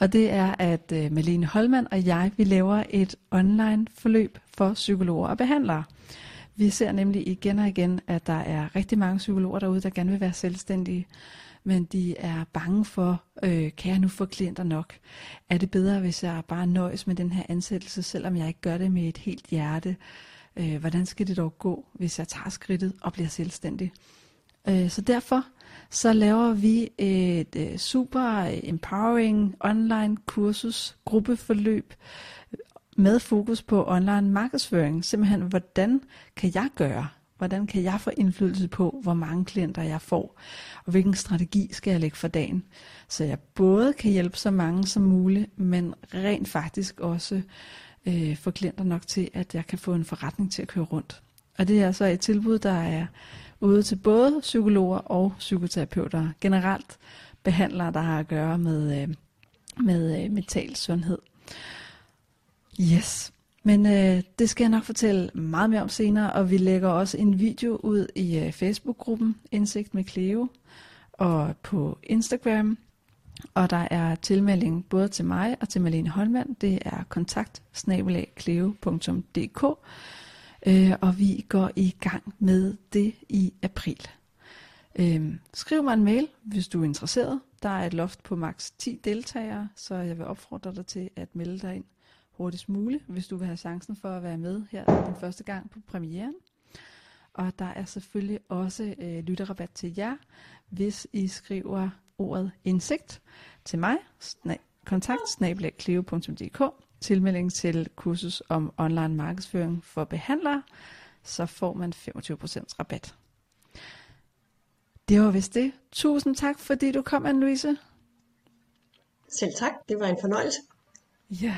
Og det er, at øh, Malene Holman og jeg, vi laver et online forløb for psykologer og behandlere. Vi ser nemlig igen og igen, at der er rigtig mange psykologer derude, der gerne vil være selvstændige, men de er bange for, øh, kan jeg nu få klienter nok? Er det bedre, hvis jeg bare nøjes med den her ansættelse, selvom jeg ikke gør det med et helt hjerte? Øh, hvordan skal det dog gå, hvis jeg tager skridtet og bliver selvstændig? Øh, så derfor så laver vi et øh, super empowering online kursus, gruppeforløb med fokus på online markedsføring. Simpelthen, hvordan kan jeg gøre? Hvordan kan jeg få indflydelse på, hvor mange klienter jeg får? Og hvilken strategi skal jeg lægge for dagen? Så jeg både kan hjælpe så mange som muligt, men rent faktisk også øh, få klienter nok til, at jeg kan få en forretning til at køre rundt. Og det er så et tilbud, der er ude til både psykologer og psykoterapeuter, generelt behandlere, der har at gøre med, øh, med øh, mental sundhed. Yes, men øh, det skal jeg nok fortælle meget mere om senere, og vi lægger også en video ud i øh, Facebook-gruppen Indsigt med Cleo, og på Instagram, og der er tilmelding både til mig og til Malene Holmand. Det er kontakt øh, og vi går i gang med det i april. Øh, skriv mig en mail, hvis du er interesseret. Der er et loft på maks 10 deltagere, så jeg vil opfordre dig til at melde dig ind hurtigst muligt, hvis du vil have chancen for at være med her den første gang på premieren. Og der er selvfølgelig også øh, lytterrabat til jer, hvis I skriver ordet indsigt til mig, sna- kontakt tilmelding til kursus om online markedsføring for behandlere, så får man 25% rabat. Det var vist det. Tusind tak, fordi du kom, Anne-Louise. Selv tak, det var en fornøjelse. Ja,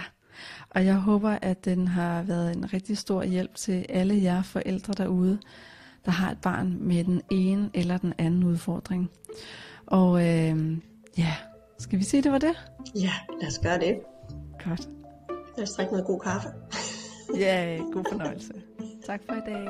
og jeg håber, at den har været en rigtig stor hjælp til alle jer forældre derude, der har et barn med den ene eller den anden udfordring. Og øh, ja, Skal vi sige, det var det? Ja, lad os gøre det. Godt. Lad os drikke noget god kaffe. Ja, god fornøjelse. Tak for i dag.